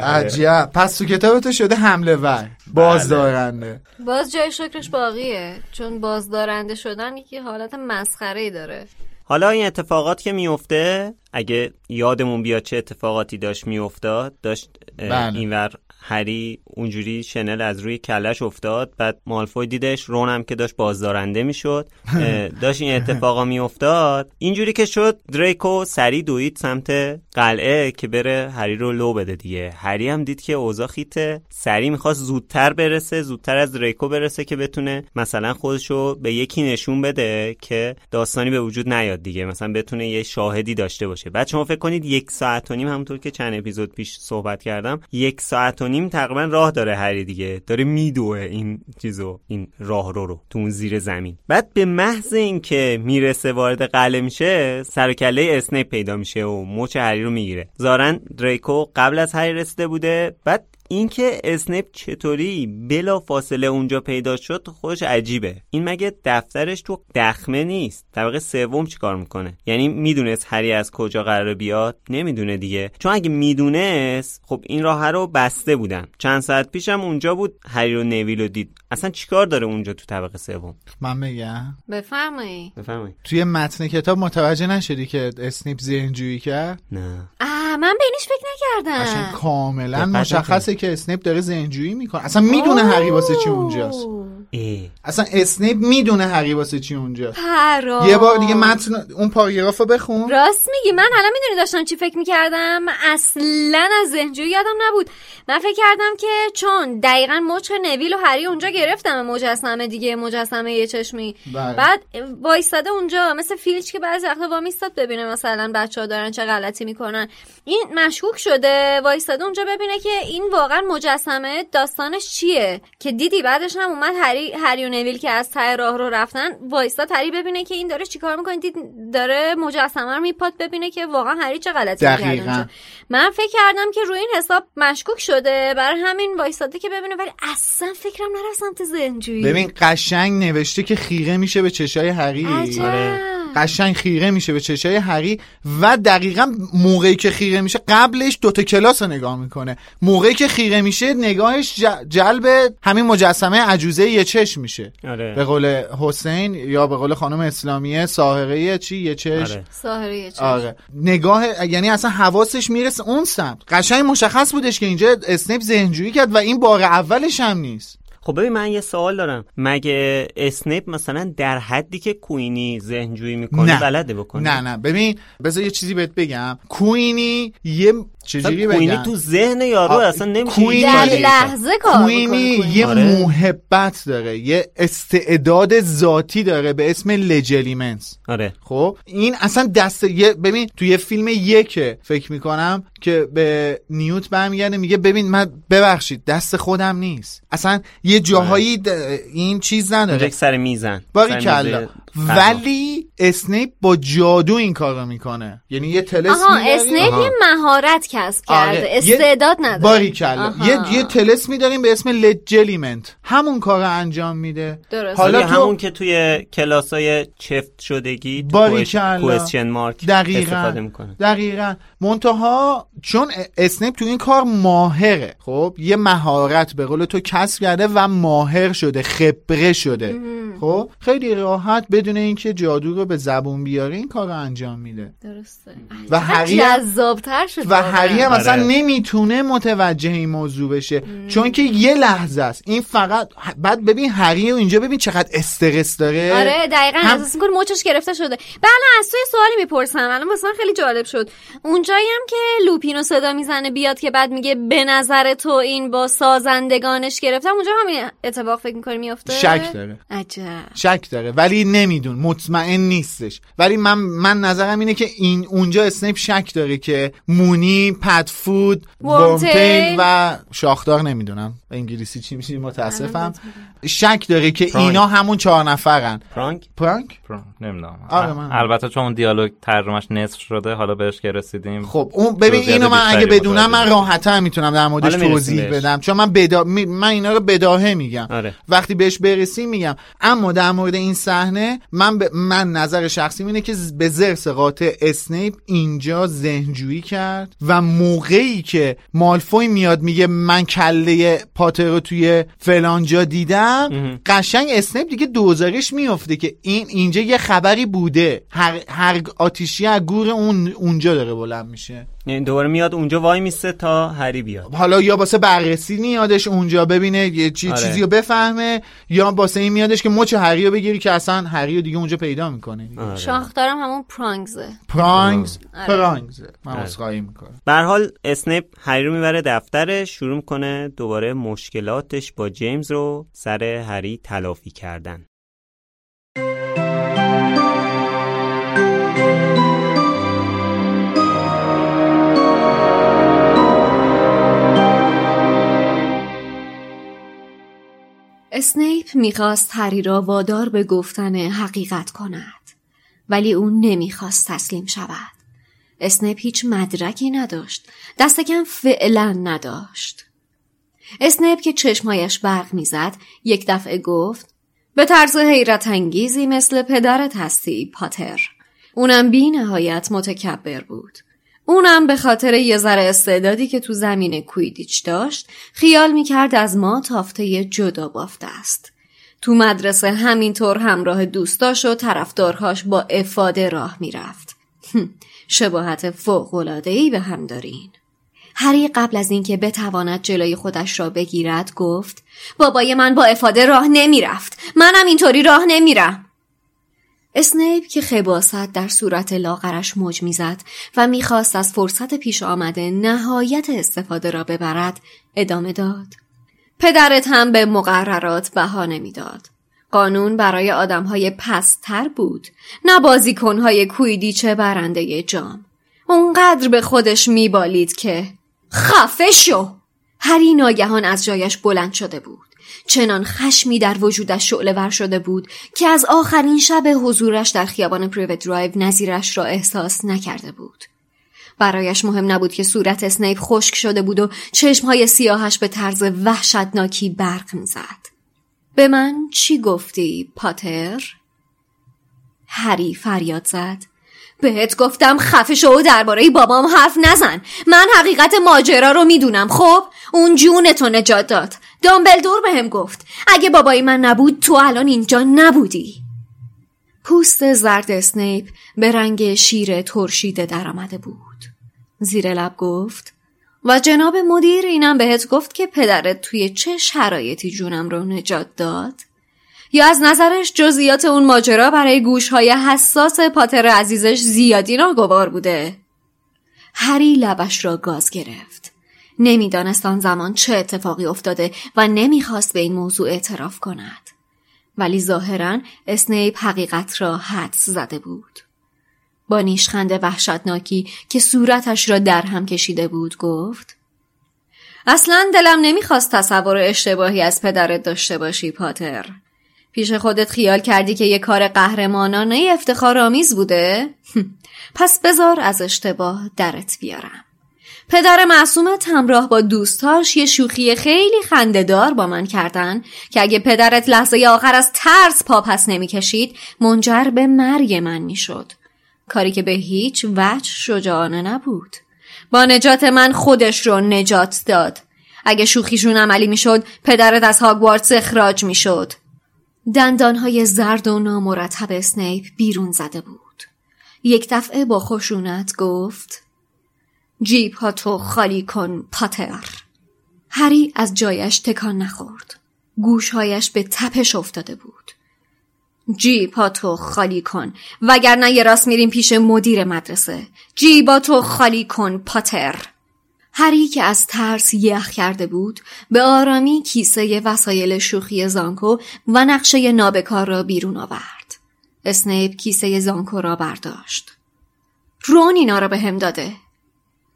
عجب. پس تو کتاب تو شده حمله ور بازدارنده. باز جای شکرش باقیه. چون بازدارنده شدن یکی حالت مسخره ای داره. حالا این اتفاقات که میفته اگه یادمون بیاد چه اتفاقاتی داشت میافتاد داشت بله. اینور هری اونجوری شنل از روی کلش افتاد بعد مالفوی دیدش رونم که داشت بازدارنده می‌شد. داشت این اتفاقا میافتاد. اینجوری که شد دریکو سری دوید سمت قلعه که بره هری رو لو بده دیگه. هری هم دید که اوضاع خیته. سری می‌خواست زودتر برسه زودتر از دریکو برسه که بتونه مثلا خودشو به یکی نشون بده که داستانی به وجود نیاد دیگه. مثلا بتونه یه شاهدی داشته باشه. بعد شما فکر کنید یک ساعت و نیم همونطور که چند اپیزود پیش صحبت کردم یک ساعت و نیم تقریبا راه داره هری دیگه. داره میدوه این چیزو این راه رو رو تو اون زیر زمین. بعد به محض اینکه می‌رسه وارد قلعه میشه سر کله اسنیپ پیدا میشه و مچ هری رو می‌گیره. ظاهرا دریکو قبل از هری رسیده بوده بعد اینکه اسنیپ چطوری بلا فاصله اونجا پیدا شد خودش عجیبه. این مگه دفترش تو دخمه نیست؟ طبقه سوم چیکار می‌کنه؟ یعنی می‌دونست هری از کجا قرار بیاد؟ نمی‌دونه دیگه. چون اگه می‌دونست خب این راه رو بسته بودن. چند ساعت پیشم اونجا بود هری رو نویل رو دید. اصلا چیکار داره اونجا تو طبقه سوم؟ من بگم. بفرمایید. بفرمایید. توی متن کتاب متوجه نشدی که اسنیپ ذهنجویی کرد؟ نه. آه من به اینش فکر نکردم. کاملا مشخصه که اسنیپ داره ذهنجویی می‌کنه. اصلا می‌دونه هری واسه چی اونجاست. ای. اصلا اسنیپ می‌دونه هری واسه چی اونجا پرا. یه بار دیگه متن اون پاراگراف رو بخون. راست میگی من الان می‌دونی داشتم چی فکر می‌کردم؟ اصلا از ذهنجوی یادم نبود. من فکر کردم که چون دقیقا مچ نویل و هری اونجا گرفتم مجسمه دیگه مجسمه یه چشمی. بله. بعد وایستاده اونجا مثل فیلچ که بعضی وقتا وامیستاد ببینه مثلا بچه ها دارن چه غلطی می‌کنن. این مشکوک شده وایستاده اونجا ببینه که این واقعا مجسمه داستانش چیه. که دیدی بعدش هم اومد هری هری و نویل که از ته راه رو رفتن وایستاد هری ببینه که این داره چیکار می‌کنه. دید داره مجسمه رو میپاد ببینه که واقعا هری چه غلطی کرده من فکر کردم که روی این حساب مشکوک شده. برای همین وایستاده که ببینه ولی اصلا فکرم نرفت سمت ذهنجویی ببین قشنگ نوشته که خیره میشه به چشای هری. آره. قشنگ خیره میشه به چشای هری و دقیقا موقعی که خیره میشه قبلش دوتا کلاس رو نگاه می‌کنه موقعی که خیره میشه نگاهش جلب همین مجسمه عجوزه یه چشم میشه آره. به قول حسین یا به قول خانم اسلامیه ساهره چی یه چشم آره. ساهره یه چشم. آره نگاه یعنی اصلا حواسش می‌رسه اون سمت قشنگ مشخص بودش که اینجا اسنیپ ذهنجویی کرد و این بار اولش هم نیست خب ببین من یه سوال دارم. مگه اسنیپ مثلا در حدی که کوینی ذهنجویی می‌کنه نه. بلده بکنه؟ نه نه. ببین بذار یه چیزی بهت بگم. کوینی یه چجوری کوینی بگم؟ تو ذهن یارو آ، اصلا نمیشه کوینی- در لحظه کار کوینی یه آره. محبت داره یه استعداد ذاتی داره به اسم لجلیمنس آره. خب؟ این اصلا دست یه ببین تو یه فیلم یکه فکر می‌کنم که به نیوت برمیگرده میگه ببین من ببخشید دست خودم نیست. اصلا یه جاهایی د- این چیز نداره. سر میزن. باریکلا. ولی اسنیپ با جادو این کار رو می‌کنه. یعنی یه طلسم آها می‌داری- اسنیپ. یه مهارت کسب آره. کرده استعداد نداره. باریکلا. یه یه طلسم میداریم به اسم Legilimens همون کار رو انجام میده. درست. حالا تو همون که توی کلاسای چفت شدگی باریکلا. کوشن مارک دقیقا. استفاده می‌کنه. دقیقا. منتها چون اسنیپ تو این کار ماهره خب؟ یه مهارت به قول تو کسب کرده و ماهر شده خبره شده. خب؟ خیلی راحت بدون اینکه جادو رو به زبون بیاره این کار رو انجام میده. درسته. و هری جذابتر شد و. هری هم اصلا آره. نمی‌تونه متوجه این موضوع بشه. چون که یه لحظه است. این فقط بعد ببین هری رو اینجا ببین چقدر استرس داره. آره دقیقا. هم- احساس می‌کنه مچش گرفته شده. بله از تو سوالی می‌پرسم. الان واسه من خیلی جالب شد. اونجایی هم که لوپینو صدا می‌زنه بیاد که بعد میگه به نظر تو این با سازندگانش گرفتم اونجا همین اتفاق فکر می‌کنی میفته شک داره. عجب. شک داره. ولی نمی‌دونه مطمئن نیستش. ولی من من نظرم اینه که این اونجا اسنیپ شک داره که مونی پدفوت. ورمتیل و شاخدار نمی‌دونم. به انگلیسی چی میشه متاسفم. شک داره که پرانگز. اینا همون چهار نفرن. پرانگ پرانگز؟ نمی‌دونم. آره، من- البته چون اون دیالوگ ترجمهش نصف شده حالا بهش که رسیدیم. خب اون ببین اینو من اگه بدونم من راحت‌تر می‌تونم در موردش توضیح بهش. بدم. چون من بدا... من اینا رو بداهه میگم. آره. وقتی بهش برسیم میگم. اما در مورد این صحنه من ب... من نظر شخصی اینه که به ضرس قاطع اسنیپ اینجا ذهنجویی کرد و موقعی که مالفوی میاد میگه من کله پاتر رو توی فلان جا دیدم قشنگ اسنیپ دیگه دوزارش میفته که این اینجا یه خبری بوده. هر, هر آتیشی از گور اون اونجا داره بلند میشه. یعنی دوباره میاد اونجا وای میسته تا هری بیاد حالا یا واسه بررسی میادش اونجا ببینه یه چی آره. چیزی رو بفهمه یا واسه این میادش که مچ هری رو بگیری که اصلا هری رو دیگه اونجا پیدا می‌کنه آره. شاخدارم همون پرانگزه پرانگز آره. پرانگز من آره. می‌کنم به هر حال اسنیپ هری رو می‌بره دفترش شروع می‌کنه دوباره مشکلاتش با جیمز رو سر هری تلافی کردن اسنیپ می‌خواست هری را وادار به گفتن حقیقت کند ولی او نمی‌خواست تسلیم شود. اسنیپ هیچ مدرکی نداشت دست کم فعلا نداشت. اسنیپ که چشمایش برق می‌زد یک دفعه گفت به طرز حیرت انگیزی مثل پدرت هستی پاتر. اونم بی نهایت متکبر بود. اونم به خاطر یه ذره استعدادی که تو زمین کویدیچ داشت خیال می‌کرد از ما تافته جدا بافته است. تو مدرسه همینطور همراه دوستاش و طرفدارهاش با افاده راه می‌رفت. شباهت فوق‌العاده‌ای به هم دارین. هری قبل از اینکه بتواند جلوی خودش را بگیرد گفت بابای من با افاده راه نمی‌رفت منم اینطوری راه نمیرم اسنیپ که خباست در صورت لاغرش موج می‌زد و می‌خواست از فرصت پیش آمده نهایت استفاده را ببرد ادامه داد. پدرت هم به مقررات بها نمی‌داد. قانون برای آدمهای پستر بود نه بازیکنهای کویدیچه برنده جام. اونقدر به خودش میبالید که خفه شو! هری ناگهان از جایش بلند شده بود. چنان خشمی در وجودش شعله ور شده بود که از آخرین شب حضورش در خیابان پریوت درایو نظیرش را احساس نکرده بود. برایش مهم نبود که صورت اسنیپ خشک شده بود و چشمهای سیاهش به طرز وحشتناکی برق می‌زد. به من چی گفتی پاتر؟ هری فریاد زد. بهت گفتم خفه شو و درباره بابام حرف نزن. من حقیقت ماجرا رو می‌دونم خب؟ اون جونتو نجات داد. دامبلدور بهم گفت اگه بابای من نبود تو الان اینجا نبودی. پوست زرد اسنیپ به رنگ شیر ترشیده درآمده بود. زیر لب گفت و جناب مدیر اینم بهت گفت که پدرت توی چه شرایطی جونم رو نجات داد؟ یا از نظرش جزئیات اون ماجرا برای گوشهای حساس پاتر عزیزش زیادی ناگوار بوده؟ هری لبش را گاز گرفت. نمی‌دانست آن زمان چه اتفاقی افتاده و نمی‌خواست به این موضوع اعتراف کند. ولی ظاهرا اسنیپ حقیقت را حدس زده بود. با نیشخند وحشتناکی که صورتش را در هم کشیده بود گفت اصلا دلم نمی‌خواست تصور اشتباهی از پدرت داشته باشی پاتر. پیش خودت خیال کردی که یه کار قهرمانانه افتخار آمیز بوده؟ پس بذار از اشتباه درت بیارم. پدر معصومت همراه با دوستاش یه شوخی خیلی خندهدار با من کردن که اگه پدرت لحظه آخر از ترس پا پس نمی‌کشید منجر به مرگ من می‌شد. کاری که به هیچ وجه شجاعانه نبود. با نجات من خودش رو نجات داد. اگه شوخیشون عملی می‌شد پدرت از هاگوارتس اخراج می‌شد. دندانهای زرد و نامرتب اسنیپ بیرون زده بود. یک دفعه با خشونت گفت جیب ها تو خالی کن پاتر. هری از جایش تکان نخورد. گوشهایش به تپش افتاده بود. جیب تو خالی کن وگرنه یه راست میریم پیش مدیر مدرسه. تو خالی کن پاتر. هری که از ترس یخ کرده بود به آرامی کیسه وسایل شوخی زانکو و نقشه نابکار را بیرون آورد. اسنیپ کیسه زانکو را برداشت. رون اینا را به هم داده.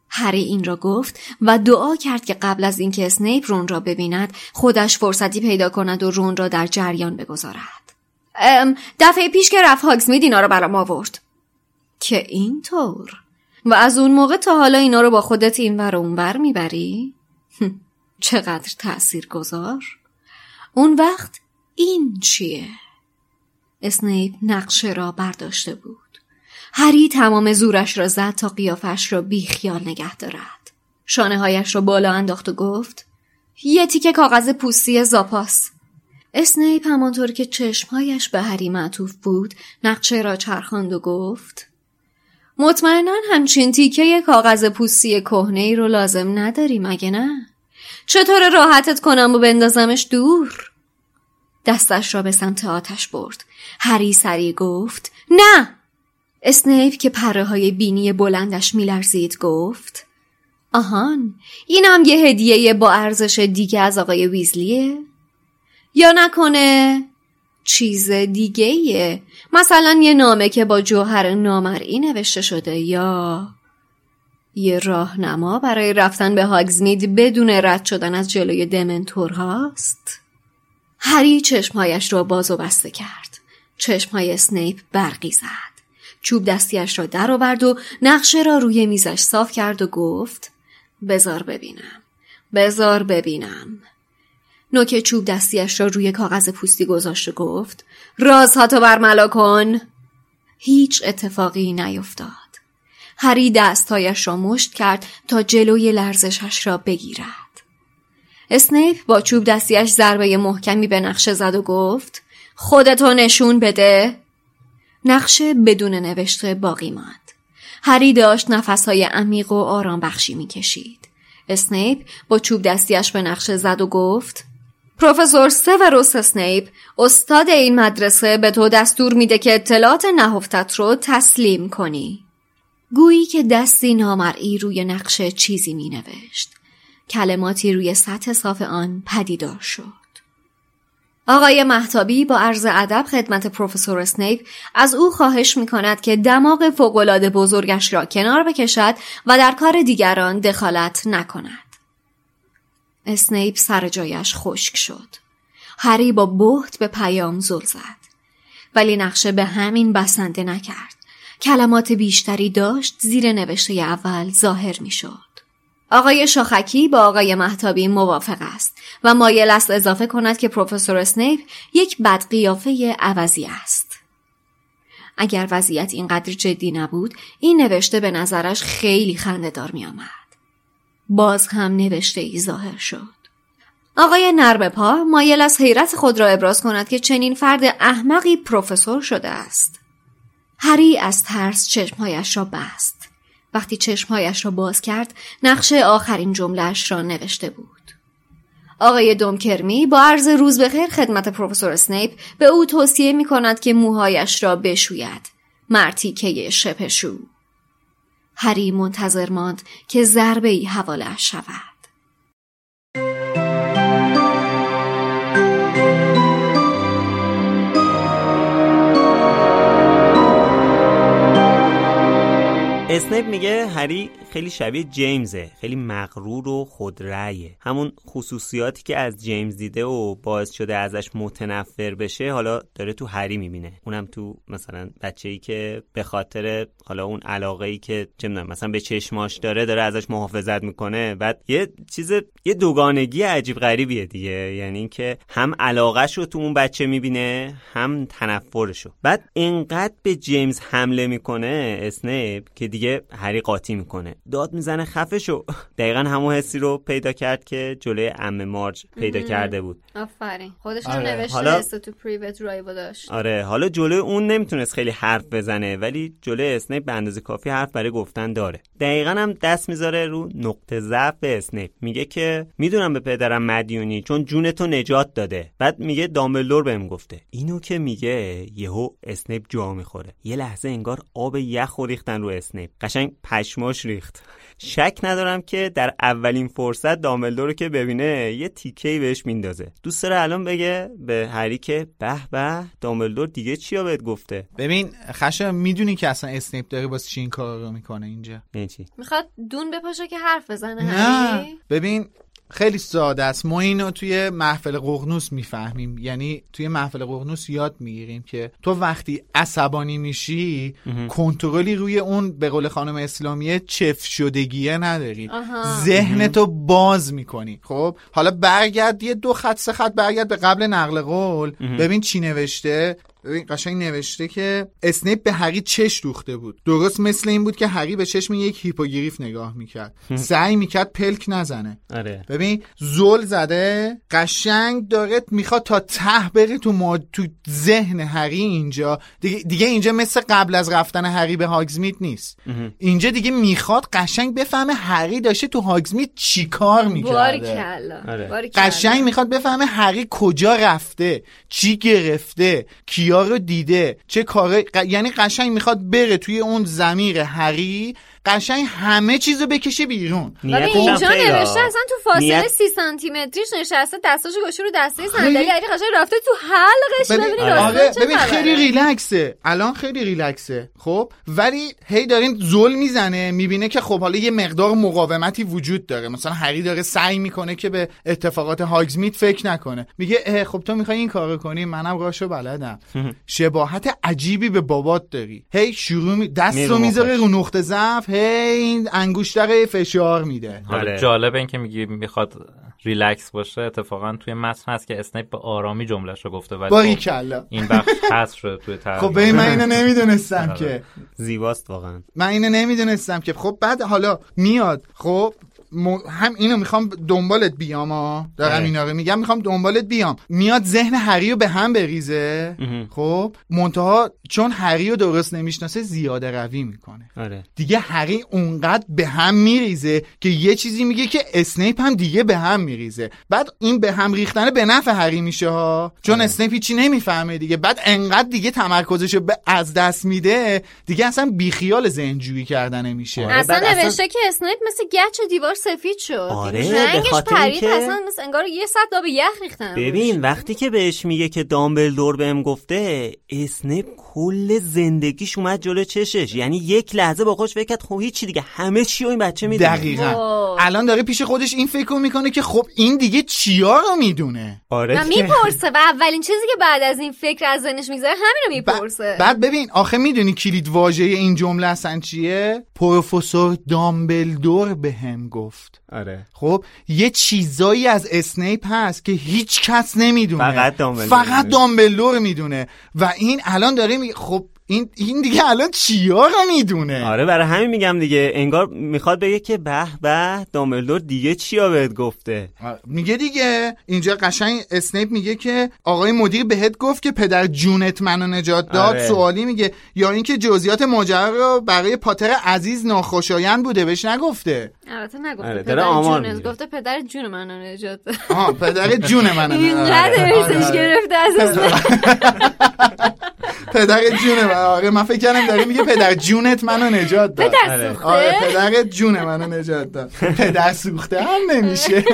هری این را گفت و دعا کرد که قبل از اینکه اسنیپ رون را ببیند خودش فرصتی پیدا کند و رون را در جریان بگذارد. دفعه پیش که رفت هاگزمید اینا را برام آورد. که اینطور و از اون موقع تا حالا اینا رو با خودت این ور اون ور می‌بری؟ چقدر تأثیر گذار؟ اون وقت این چیه؟ اسنیپ نقشه را برداشته بود. هری تمام زورش را زد تا قیافش را بیخیال نگه دارد. شانه هایش را بالا انداخت و گفت یه تیکه کاغذ پوستی زاپاس. اسنیپ همانطور که چشمهایش به هری معطوف بود نقشه را چرخاند و گفت مطمئنا همچین تیکه کاغذ پوستی کهنه ای رو لازم نداری مگه نه؟ چطور راحتت کنم و بندازمش دور؟ دستش را به سمت آتش برد. هری سری گفت نه! اسنیپ که پره های بینی بلندش میلرزید گفت آهان اینم یه هدیه با ارزش دیگه از آقای ویزلیه؟ یا نکنه چیز دیگه ایه. مثلا یه نامه که با جوهر نامرئی نوشته شده یا یه راهنما برای رفتن به هاگزمید بدون رد شدن از جلوی دمنتور هاست. هری چشمهایش را باز و بسته کرد. چشمهای اسنیپ برقی زد. چوب دستیش را درآورد و نقشه را روی میزش صاف کرد و گفت بزار ببینم. بزار ببینم. نوک چوب دستیش را روی کاغذ پوستی گذاشت و گفت رازها تو برملا کن. هیچ اتفاقی نیفتاد. هری دستهایش را مشت کرد تا جلوی لرزشش را بگیرد. اسنیپ با چوب دستیش ضربه محکمی به نقشه زد و گفت خودتو نشون بده. نقشه بدون نوشته باقی ماند. هری داشت نفسهای عمیق و آرام بخشی می‌کشید. اسنیپ با چوب دستیش به نقشه زد و گفت پروفسور سوروس اسنیپ استاد این مدرسه به تو دستور میده که اطلاعات نهفتت رو تسلیم کنی گویی که دستی نامرئی روی نقشه چیزی می نوشت. کلماتی روی سطح صاف آن پدیدار شد. آقای محتابی با عرض ادب خدمت پروفسور اسنیپ از او خواهش می کند که دماغ فوقالعاده بزرگش را کنار بکشد و در کار دیگران دخالت نکند. اسنیپ سر جایش خشک شد. هری با بهت به پیام زل زد. ولی نقشه به همین بسنده نکرد. کلمات بیشتری داشت زیر نوشته اول ظاهر می شد. آقای شاخکی با آقای محتابی موافق است و مایل است اضافه کند که پروفسور اسنیپ یک بدقیافه عوضی است. اگر وضعیت اینقدر جدی نبود این نوشته به نظرش خیلی خندهدار می آمد. باز هم نوشته ای ظاهر شد. آقای نرم پا مایل از حیرت خود را ابراز کند که چنین فرد احمقی پروفسور شده است. هری از ترس چشمهایش را بست. وقتی چشمهایش را باز کرد نقشه آخرین جملهش را نوشته بود. آقای دومکرمی با عرض روز بخیر خدمت پروفسور اسنیپ به او توصیه می کند که موهایش را بشوید. مرتیکه شپشو. هری منتظر ماند که ضربه ای حواله شود. اسنیپ میگه هری خیلی شبیه جیمزه. خیلی مغرور و خودرأیه. همون خصوصیاتی که از جیمز دیده و باعث شده ازش متنفر بشه حالا داره تو هری می‌بینه. اونم تو مثلا بچه ای که به خاطر حالا اون علاقه ای که چه مثلا به چشماش داره داره ازش محافظت می‌کنه. بعد یه چیز یه دوگانگی عجیب غریبیه دیگه. یعنی اینکه هم علاقهش رو تو اون بچه می‌بینه هم تنفرشو. بعد اینقدر به جیمز حمله می‌کنه اسنیپ که دیگه هری قاطی می‌کنه. داد می‌زنه خفه شو دقیقا همون حسی رو پیدا کرد که جلوی عمه مارج پیدا کرده بود. آفرین. خودش آره. نوشته حالا... تو پریوت درایو داشت. آره حالا جلوی اون نمی‌تونست خیلی حرف بزنه ولی جلوی اسنیپ به اندازه کافی حرف برای گفتن داره. دقیقا هم دست می‌ذاره رو نقطه ضعف اسنیپ. میگه که می‌دونم به پدرم مدیونی چون جونتو نجات داده. بعد میگه دامبلدور بهم گفته. اینو که میگه یهو اسنیپ جا می‌خوره. یه لحظه انگار آب یخ ریختن رو اسنیپ. قشنگ پشماش ریخت. شک ندارم که در اولین فرصت دامبلدور رو که ببینه یه تیکه بهش میندازه. دوست داره الان بگه به هری که به به دامبلدور دیگه چیا بهت گفته؟ ببین خشم می‌دونی که اصلا اسنیپ داره واسه چی این کار رو می‌کنه اینجا؟ چی؟ می‌خواد دون بپاشه که حرف بزنه نه. ببین خیلی ساده است. ما اینو توی محفل قغنوس می‌فهمیم. یعنی توی محفل قغنوس یاد می‌گیریم که تو وقتی عصبانی میشی کنترلی روی اون به قول خانم اسلامیه چفت شدگیه نداری. ذهنتو باز می‌کنی. خب؟ حالا برگرد یه دو خط سه خط برگرد به قبل نقل قول. ببین چی نوشته. ببین قشنگ نوشته که اسنیپ به هری چش دوخته بود. درست مثل این بود که هری به چشم یک هیپوگریف نگاه می‌کرد. سعی می‌کرد پلک نزنه. آره. ببین زل زده. قشنگ داره می‌خواد تا ته بره تو ما... تو ذهن هری اینجا. دیگه, دیگه اینجا مثل قبل از رفتن هری به هاگزمید نیست. اینجا دیگه می‌خواد قشنگ بفهمه هری داشته تو هاگزمیت چیکار می‌کرده. آره. قشنگ می‌خواد بفهمه هری کجا رفته چی گرفته کیا رو دیده. چه کاره یعنی قشنگ می‌خواد بره توی اون زمیر هری قشنگ همه چیزو بکشه بیرون. اینجا نوشته اصلا تو فاصله سی سانتی متریش نشسته دستاشو گوشه رو دسته صندلی علی قشنگ رفته تو حلقش ببین آره. ببین خیلی ریلکسه. الان خیلی ریلکسه خب؟ ولی هی دارین زل می‌زنه می‌بینه که خب حالا یه مقدار مقاومتی وجود داره. مثلا هری داره سعی می‌کنه که به اتفاقات هاگزمیت فکر نکنه. میگه خب تو می‌خوای این کارو کنی منم راشو بلدم. (laughs) شباهت عجیبی به بابات داری. هی شروع می... دست رو می‌ذاره رو نقطه ضعف هی این انگشتر فشار میده. آره. جالب این که میگی می‌خواد ریلکس باشه. اتفاقا توی متن هست که اسنیپ به آرامی جملهش رو گفته ولی خب این بخش حذف شده توی ترجمه خب من اینو نمی‌دونستم آره. که. زیباست واقعا. من اینو نمی‌دونستم که. خب بعد حالا میاد. خب هم اینو می‌خوام دنبالت بیام ها دارم آره. اینا رو میگم می‌خوام دنبالت بیام. میاد ذهن هری رو به هم بریزه. خب منتها چون هری رو درست نمی‌شناسه زیاده روی می‌کنه. آره. دیگه هری اونقدر به هم میریزه که یه چیزی میگه که اسنیپ هم دیگه به هم میریزه. بعد این به هم ریختن به نفع هری میشه ها. چون اسنیپ هیچی نمی‌فهمه دیگه. بعد انقدر دیگه تمرکزش رو به- از دست میده دیگه اصلا بیخیال ذهنجویی کردن اصلا بعد اصلا- نوشته که اسنیپ مثل گچ دیوار سفید شد. آره، رنگش به خاطر پرید اینکه- اصلا مثل انگار یه ساعت آب یخ ریختن ببین وقتی که بهش میگه که دامبلدور بهم گفته اسنیپ کل زندگیش اومد جلو چشش. یعنی یک لحظه با خودش فکر کرد خب هیچی دیگه همه چی رو این بچه می‌دونه. دقیقا. واو. الان داره پیش خودش این فکر می‌کنه که خب این دیگه چیا رو می‌دونه؟ آره می‌پرسه و اولین چیزی که بعد از این فکر از ذهنش میگذره همین رو ب- می‌پرسه. بعد ببین آخه می‌دونی کلید واژه این جمله اصلا چیه؟ پروفسور دامبلدور به هم گفت. آره. خب یه چیزایی از اسنیپ هست که هیچ کس نمی‌دونه. فقط دامبلدور فقط می‌دونه. دامبلدور می‌دونه. و این الان داره میگه خب این این دیگه الان چیا رو می‌دونه آره برای همین میگم دیگه انگار می‌خواد بگه که به به دامبلدور دیگه چیا بهت گفته میگه دیگه اینجا قشنگ اسنیپ میگه که آقای مدیر بهت گفت که پدر جونت منو نجات داد آره. سوالی میگه یا اینکه جزئیات ماجرا رو برای پاتر عزیز ناخوشایند بوده بهش نگفته البته نگفته آره، پدر جونت. گفته پدر جون منو نجات داد. آها پدر جون منو اینقدر آره، آره، آره. گرفته از (laughs) پدر جون من. آره من فکر کردم داره میگه پدر جونت منو نجات داد. پدر آره سوخته پدر جون منو نجات داد. پدر سوخته هم نمیشه. (laughs)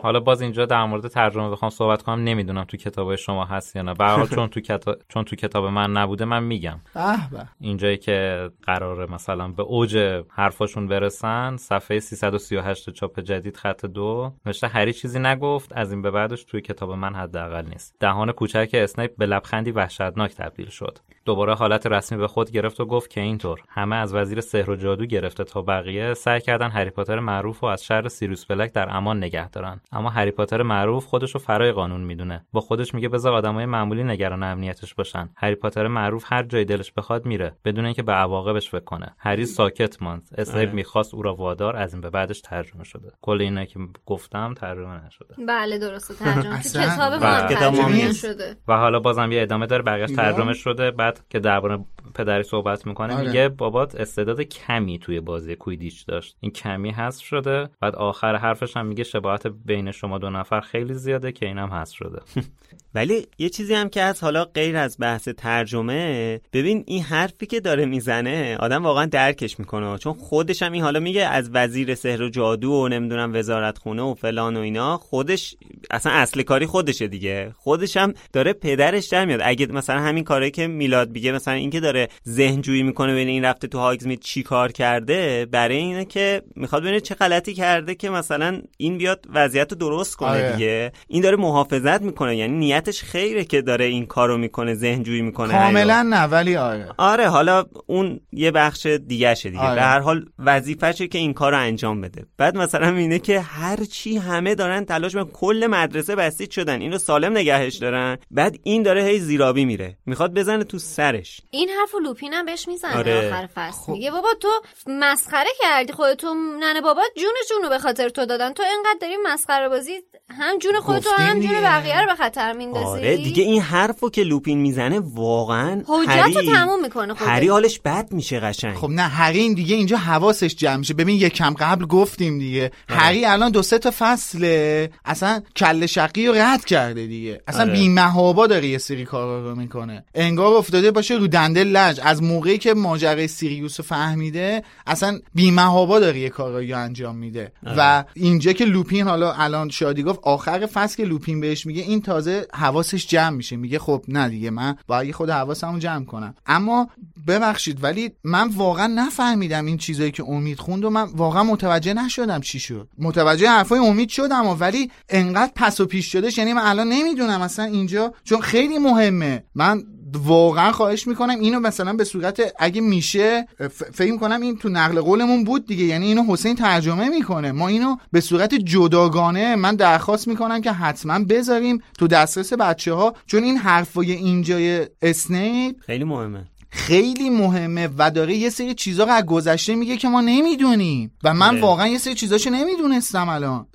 حالا باز اینجا در مورد ترجمه بخوام صحبت کنم نمی‌دونم تو کتاب شما هست یا نه. به حال چون تو کتاب چون تو کتاب من نبوده من میگم. به اینجایی که قراره مثلا به اوج حرفاشون برسن صفحه 338 چاپ جدید خط دو نوشته هری چیزی نگفت از این به بعدش توی کتاب من حداقل نیست. دهان کوچک اسنیپ به لبخندی وحشتناک تبدیل شد. دوباره حالت رسمی به خود گرفت و گفت که اینطور. همه از وزیر سحر و جادو گرفته تا بقیه سعی کردن هری پاتر معروف رو از شر سیریوس بلک در امان نگه دارن. اما هری پاتر معروف خودش رو فرای قانون می‌دونه. با خودش میگه بذار آدمای معمولی نگران امنیتش باشن. هری پاتر معروف هر جای دلش بخواد میره بدون اینکه به عواقبش فکر کنه. هری ساکت ماند. اسنیپ می‌خواست او را وادار از این به بعدش ترجمه شده. کل اینا که گفتم ترجمه نشده. بله درسته. ترجمه. (laughs) کتاب بله. شده. و حالا بازم یه ادامه داره اینا؟ ترجمه شده. بعد که درباره پدری صحبت می‌کنه آره. میگه بابات استعداد کمی توی بازی کویدیچ داشت. این کمی حذف شده. بعد آخر حرفش هم میگه شباهت بین شما دو نفر خیلی زیاده که اینم حذف شده. (laughs) ولی یه چیزی هم که از حالا غیر از بحث ترجمه ببین این حرفی که داره می‌زنه آدم واقعا درکش می‌کنه. چون خودش هم این حالا میگه از وزیر سحر و جادو و نمی‌دونم وزارت خونه و فلان و اینا خودش اصلا اصل کاری خودشه دیگه. خودش هم داره پدرش در میاد. اگه مثلا همین کاری که میلاد میگه مثلا اینکه داره ذهن جویی می‌کنه ببین این رفته تو هاگزمید چی کار کرده برای اینه که می‌خواد ببینه چه غلطی کرده که مثلا این بیاد وضعیت رو درست کنه آره. دیگه. این داره محافظت می‌کنه یعنی نیتش خیره که داره این کارو می‌کنه ذهن جویی می‌کنه کاملا نه ولی آره. آره حالا اون یه بخش دیگه شه دیگه. آره. به هر حال وظیفشه که این کارو انجام بده. بعد مثلا اینه که هر چی همه دارن تلاش می‌کنن کل مدرسه بسیج شدن اینو سالم نگهش دارن. بعد این داره هی زیرابی میره. می‌خواد بزنه تو سرش. این حرف و لوپین هم بهش می‌زنه آره. آخر فصل. میگه بابا تو مسخره کردی خودتو ننه بابا جونشون رو به خاطر تو دادن. تو اینقدر داری مسخره بازی هم جون خودتو هم جون. بقیه رو به خطر میندازی. آره دیگه این حرفو که لوپین می‌زنه واقعا حجت رو هری- تموم می‌کنه خودش هری حالش بد میشه قشنگ. خب نه هری این دیگه اینجا حواسش جمع میشه. ببین یکم قبل گفتیم دیگه. هری الان دو سه تا فصله. اصلا کله شقی رو رد کرده دیگه. اصلا آره. بی محابا داره یه سری کارا رو می‌کنه. انگار افتاده باشه رو دنده لج. از موقعی که ماجرای سیریوس رو فهمیده اصلا بی محابا داره یه کارایی انجام میده. و اینجا که لوپین حالا الان شادی گفت آخر فصل که لوپین بهش میگه این تازه حواسش جمع میشه. میگه خب نه دیگه من باید خود حواسمو جمع کنم. اما ببخشید ولی من واقعا نفهمیدم این چیزایی که امید خوند و من واقعا متوجه نشدم چی شد. متوجه حرفای امید شدم و ولی انقدر پس و پیش شدش یعنی من الان نمی‌دونم اصلا اینجا چون خیلی مهمه. من واقعا خواهش می‌کنم اینو مثلا به صورت اگه میشه فکر کنم این تو نقل قولمون بود دیگه. یعنی اینو حسین ترجمه می‌کنه. ما اینو به صورت جداگانه من درخواست می‌کنم که حتما بذاریم تو دسترس بچه ها چون این حرفای اینجای اسنیپ خیلی مهمه. خیلی مهمه و داره یه سری چیزا رو از گذشته میگه که ما نمی‌دونیم. و من آره. واقعا یه سری چیزاشو نمی‌دونستم الان.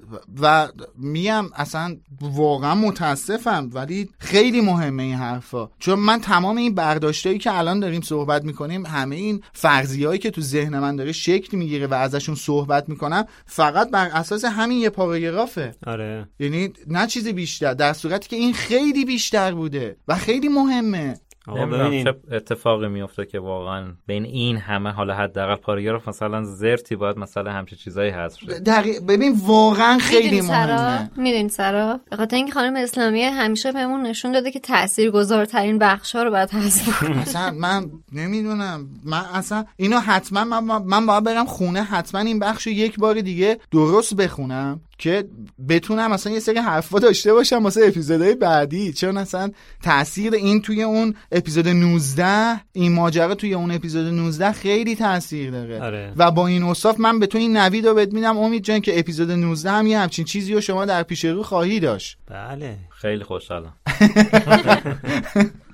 و میگم اصلا واقعا متاسفم ولی خیلی مهمه این حرفا. چون من تمام این برداشتایی که الان داریم صحبت می‌کنیم همه این فرضیهایی که تو ذهن من داره شکل می‌گیره و ازشون صحبت می‌کنم فقط بر اساس همین یه پاراگرافه. آره. یعنی نه چیز بیشتر در صورتی که این خیلی بیشتر بوده و خیلی مهمه. آقا نمی‌دونم ببینین. چه اتفاقی میفته که واقعا بین این همه حالا حداقل پاراگراف مثلا زرتی باید مثلا همچه چیزایی حذف شه. دقیق ببین واقعا خیلی مهمه. می‌دونی سرا؟ به خاطر اینکه خانم اسلامیه همیشه بهمون نشون داده که تاثیرگذارترین بخشا رو باید حذف (laughs) اصلا من نمی‌دونم. من اصلا اینو حتما من, من باید برم خونه حتما این بخش رو یک بار دیگه درست بخونم. که بتونم مثلا یه سری حرفا داشته باشم واسه اپیزودهای بعدی. چون اصلا تاثیر این توی اون اپیزود 19 این ماجرا توی اون اپیزود 19 خیلی تاثیر داره. آره. و با این اوصاف من به تو این نوید رو بهت میدم امید جان که اپیزود 19 هم یه همچین چیزی رو شما در پیش رو خواهی داشت. بله. خیلی خوشحالم. (laughs)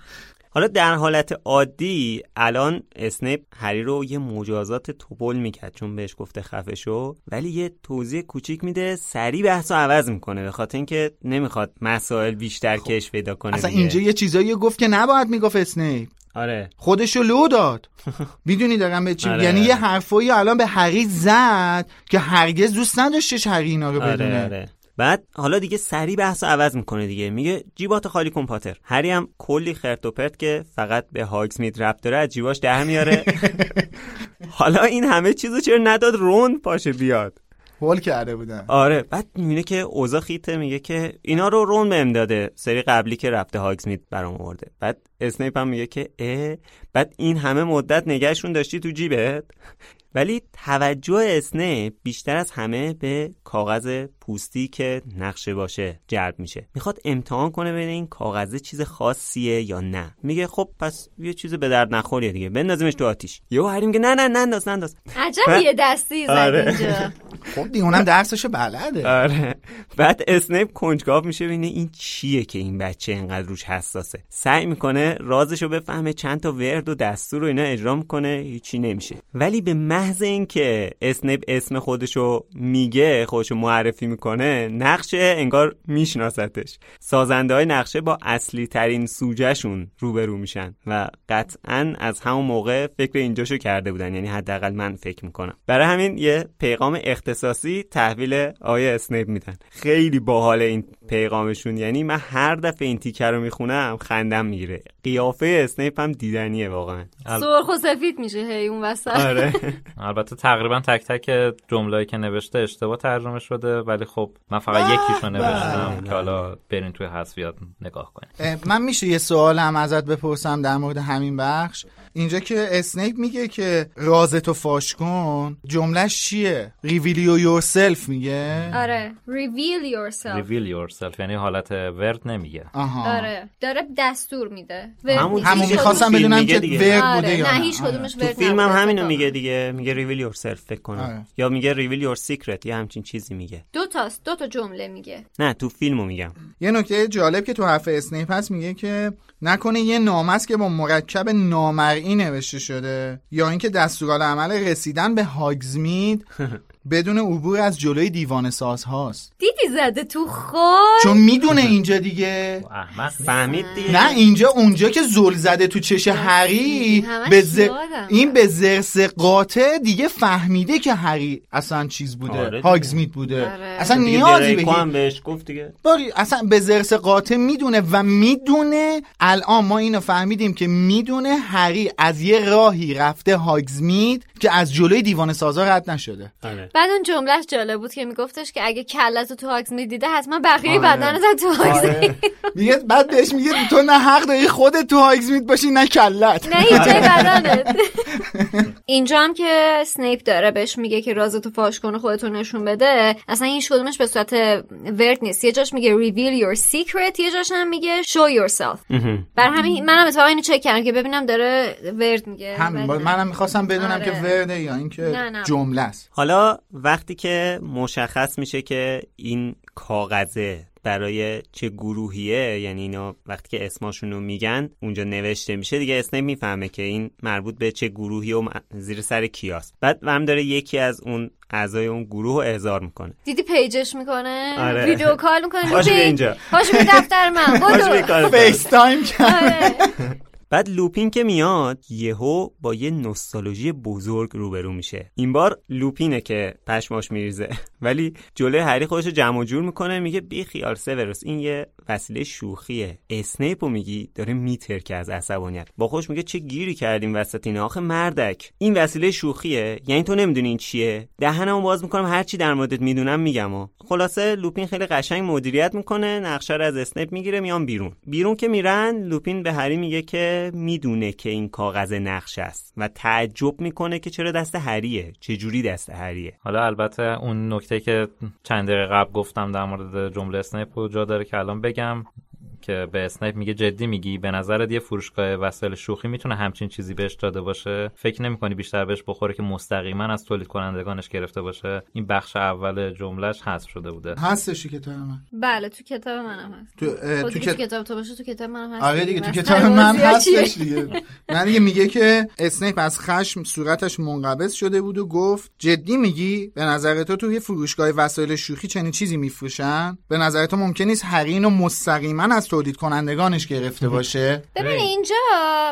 حالا در حالت عادی الان اسنیپ هری رو یه مجازات توپل می‌کرد چون بهش گفته خفه شو ولی یه توضیح کوچیک میده سریع بحث رو عوض می‌کنه به خاطر اینکه نمی‌خواد مسائل بیشتر کش پیدا کنه اصلا دیگه. اینجا یه چیزایی گفت که نباید می‌گفت اسنیپ. آره. خودشو لو داد. (laughs) می‌دونی دارم به چی آره. یعنی یه حرفایی الان به هری زد که هرگز دوست نداشتش هری اینا رو بدونه. آره آره. بعد حالا دیگه سریع بحث رو عوض می‌کنه دیگه. میگه جیبات خالی کن پاتر. هری هم کلی خرت و پرت که فقط به هاگزمید ربط داره از جیباش در میاره. (laughs) حالا این همه چیزو چرا نداد؟ رون پاشه بیاد. هول کرده بودن. آره بعد می‌بینه که اوضاع خیته میگه که اینا رو رون بهم داده سری قبلی که رفته هاگزمید برام آورده. بعد اسنیپ هم میگه که اه بعد این همه مدت نگهشون داشتی تو جیبت. ولی توجه اسنیپ بیشتر از همه به کاغذ پوستی که نقشه باشه جلب میشه. می‌خواد امتحان کنه بین این کاغذه چیز خاصیه یا نه. میگه خب پس یه چیز به درد نخوریه دیگه. بندازیمش تو آتیش. یهو هری میگه نه نه ننداز ننداز عجب یه دستی زد آره. اینجا. (laughs) خب دیگه اونم درسشو بلده. آره. بعد اسنیپ کنجکاو میشه ببینه این چیه که این بچه اینقدر روش حساسه. سعی می‌کنه رازشو بفهمه چند تا ورد و دستور و اینا اجرا می‌کنه هیچی نمیشه. ولی به محض اینکه اسنیپ اسم خودشو میگه خودشو معرفی می‌کنه نقشه انگار میشناستش. سازنده های نقشه با اصلی ترین سوجهشون روبرو میشن و قطعا از همون موقع فکر اینجاشو کرده بودن. یعنی حداقل من فکر می‌کنم. برای همین یه پیغام اختصاصی تحویل آیه اسنیپ میدن. خیلی باحال این پیغامشون. یعنی من هر دفعه این تیکه رو می‌خونم خندم می‌گیره. قیافه اسنیپ هم دیدنیه واقعا. سرخ و سفید میشه هی اون وسط. آره. (laughs) البته تقریبا تک تک جمله‌ای که نوشته اشتباه ترجمه شده ولی خب من فقط یکیشو نوشتم که حالا برین توی حذفیات نگاه کنین. اه، من میشه یه سوال هم ازت بپرسم در مورد همین بخش. اینجا که اسنیپ میگه که رازتو فاش کن جملهش چیه؟ Reveal yourself میگه. آره. Reveal yourself. Reveal yourself. یعنی حالت ورد نمیگه. آها. آره. داره دستور میده. همون همون می‌خواستم بدونم میگه که. ورد آره، بوده یا نه نه. هیچ آره. کدومش تو ورد فیلم هم همینو. میگه دیگه. میگه ریویل یور self فکر کنم. آره. یا میگه reveal your secret یا همچین چیزی میگه. دو تاست. دو تا جمله میگه. نه تو فیلمو میگم. یه نکته جالب که تو حرف اسنیپ هست میگه که نکنه یه نامه است که با مرکب نامرئی نوشته شده یا اینکه دستورالعمل رسیدن به هاگزمید (laughs) بدون عبور از جلوی دیوان ساز هاست دیدی زده تو خود چون می‌دونه اینجا دیگه. احمق فهمید دیگه. نه اینجا اونجا که زل زده تو چش هری به. این به زرس قاطع دیگه فهمیده که هری اصلا چیز بوده آره دیگه. هاگزمید بوده. آره. اصلا نیازی به هم بهش گفت دیگه. باری اصلا به زرس قاطع می‌دونه و می‌دونه الان ما اینو فهمیدیم که می‌دونه هری از یه راهی رفته هاگزمید که از جلوی دیوان سازا رد نشده. آره. بعد اون جملهش جالب بود که میگفتش که اگه کلت رو تو هاگز می‌دیده حتما بقیه آره. بدنت هم تو هاگز میگه بعد بهش میگه تو نه حق داری خودت تو هاگزمید باشی نه کلت نه هیچ جای بدنت. اینجا هم که سنیپ داره بهش میگه که رازتو فاش کن و خودتو نشون بده اصلا این کدومش به صورت ورد نیست. یه جاش میگه reveal your secret یه جاش هم میگه show yourself. بر همین منم اتفاقا اینو چک کردم که ببینم داره ورد میگه. همین. منم می‌خواستم بدونم آره. که ورده یا اینکه. جمله است. حالا وقتی که مشخص میشه که این کاغذه برای چه گروهیه یعنی اینا وقتی که اسماشون رو میگن اونجا نوشته میشه دیگه اسنیپ می‌فهمه که این مربوط به چه گروهی و زیر سر کیاست. بعد هم داره یکی از اون اعضای اون گروه رو احضار می‌کنه. دیدی page ش می‌کنه؟ آره. video call می‌کنه. (laughs) بیا اینجا. پاشو به دفتر من. (laughs) FaceTime. بعد لوپین که میاد یهو با یه نوستالژی بزرگ روبرو میشه. این بار لوپینه که پشماش میریزه. (laughs) ولی جلوی هری خودش رو جمع جور می‌کنه میگه بی خیال سیوروس این یه وسیله شوخیه. اسنیپو میگی؟ داره میترکه از عصبانیت. با خودش میگه چه گیری کردیم وسط اینا؟ آخه مردک. این وسیله شوخیه. یعنی تو نمی‌دونی این چیه. دهنمو باز می‌کنم هر چی در موردت می‌دونم میگم و. خلاصه لوپین خیلی قشنگ مدیریت می‌کنه. نقشه رو از اسنیپ می‌گیره میان بیرون. بیرون که میرن لوپین به هری میگه که می‌دونه که این کاغذ نقشه است و تعجب می‌کنه که چرا دست هریه. چه جوری دست هریه؟ حالا البته اون نکته که چند دقیقه قبل گفتم در مورد جمله اسنیپ رو داره که الان بگم که به اسنیپ میگه جدی میگی به نظرت یه فروشگاه وسایل شوخی می‌تونه همچین چیزی بهش داده باشه؟ فکر نمی‌کنی بیشتر بهش بخوره که مستقیما از تولید کنندگانش گرفته باشه؟ این بخش اول جملهش حذف شده بوده. هستش کتاب من. بله تو کتاب منم هست. تو, خب تو, دیگه تو کت... کتاب تو باشه تو کتاب منم هست. آره دیگه تو کتاب من؟ هستش دیگه. من دیگه میگه که اسنیپ از خشم صورتش منقبض شده بود و گفت جدی میگی؟ به نظر تو توی فروشگاه وسایل شوخی چنین چیزی میفروشن؟ به نظر تو ممکن نیست هرین و مستقیما از تولید کنندگانش گرفته باشه؟ ببین اینجا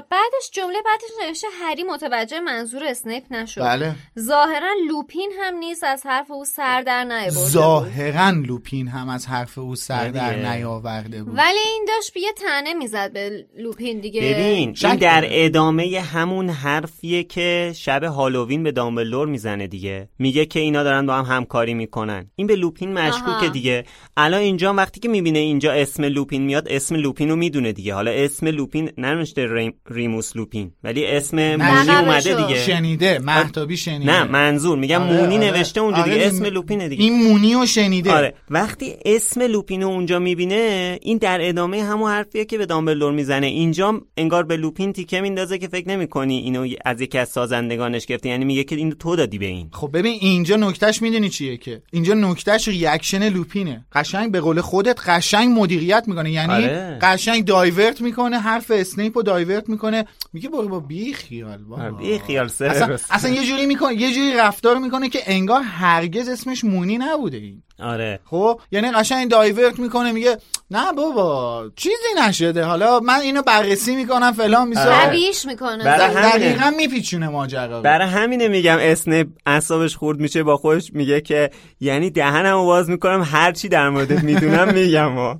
بعدش جمله بعدش نوشته هری متوجه منظور اسنیپ نشد. بله. ظاهرا لوپین هم نیست از حرف او سر در نیاورده بود. ظاهرا لوپین هم از حرف او سر در دیگه. نیاورده بود. ولی این داشت یه تنه می‌زد به لوپین دیگه. ببین این در. ادامه همون حرفیه که شب هالووین به دامبلور می‌زنه دیگه. میگه که اینا دارن با هم همکاری می‌کنن. این به لوپین مشکوکه. دیگه. الان اینجا وقتی که می‌بینه اینجا اسم لوپین میاد اسم لوپین رو می‌دونه دیگه. حالا اسم لوپین ننوشته ریم... ریموس لوپین ولی اسم مونی. اومده دیگه. شنیده محتابی شنیده. نه منظور. میگم آره، مونی آره. نوشته اونجا آره، دیگه. اسم لوپینه دیگه. این مونی رو شنیده. آره. وقتی اسم لوپین رو اونجا می‌بینه این در ادامه همون حرفیه که به دامبلدور می‌زنه. اینجا انگار به لوپین تیکه میندازه که فکر نمی‌کنی اینو از یکی از سازندگانش گرفته. یعنی میگه که اینو تو دادی به این. خب ببین اینجا نکتهش می‌دونی چیه که؟ اینجا نکتهش reaction لوپینه. قشنگ به قول خودت قشنگ مدیریت می‌کنه. یعنی آره. قشنگ divert می‌کنه حرف اسنیپ رو divert می‌کنه. میگه برو با بی خیال بابا. بی خیال اصلا, سیوروس اصلا یه جوری می‌کنه یه جوری رفتار می‌کنه که انگار هرگز اسمش مونی نبوده این. آره. خب یعنی قشنگ divert می‌کنه میگه نه بابا چیزی نشده. حالا من اینو بررسی می‌کنم فلان می‌ذارم قویش می‌کنه. برای همینه. دقیقا میپیچونه ماجرا. برای همینه میگم اسنپ اعصابش خورد میشه با خودش میگه که یعنی دهنمو باز می‌کنم هر چی در موردت می‌دونم میگم و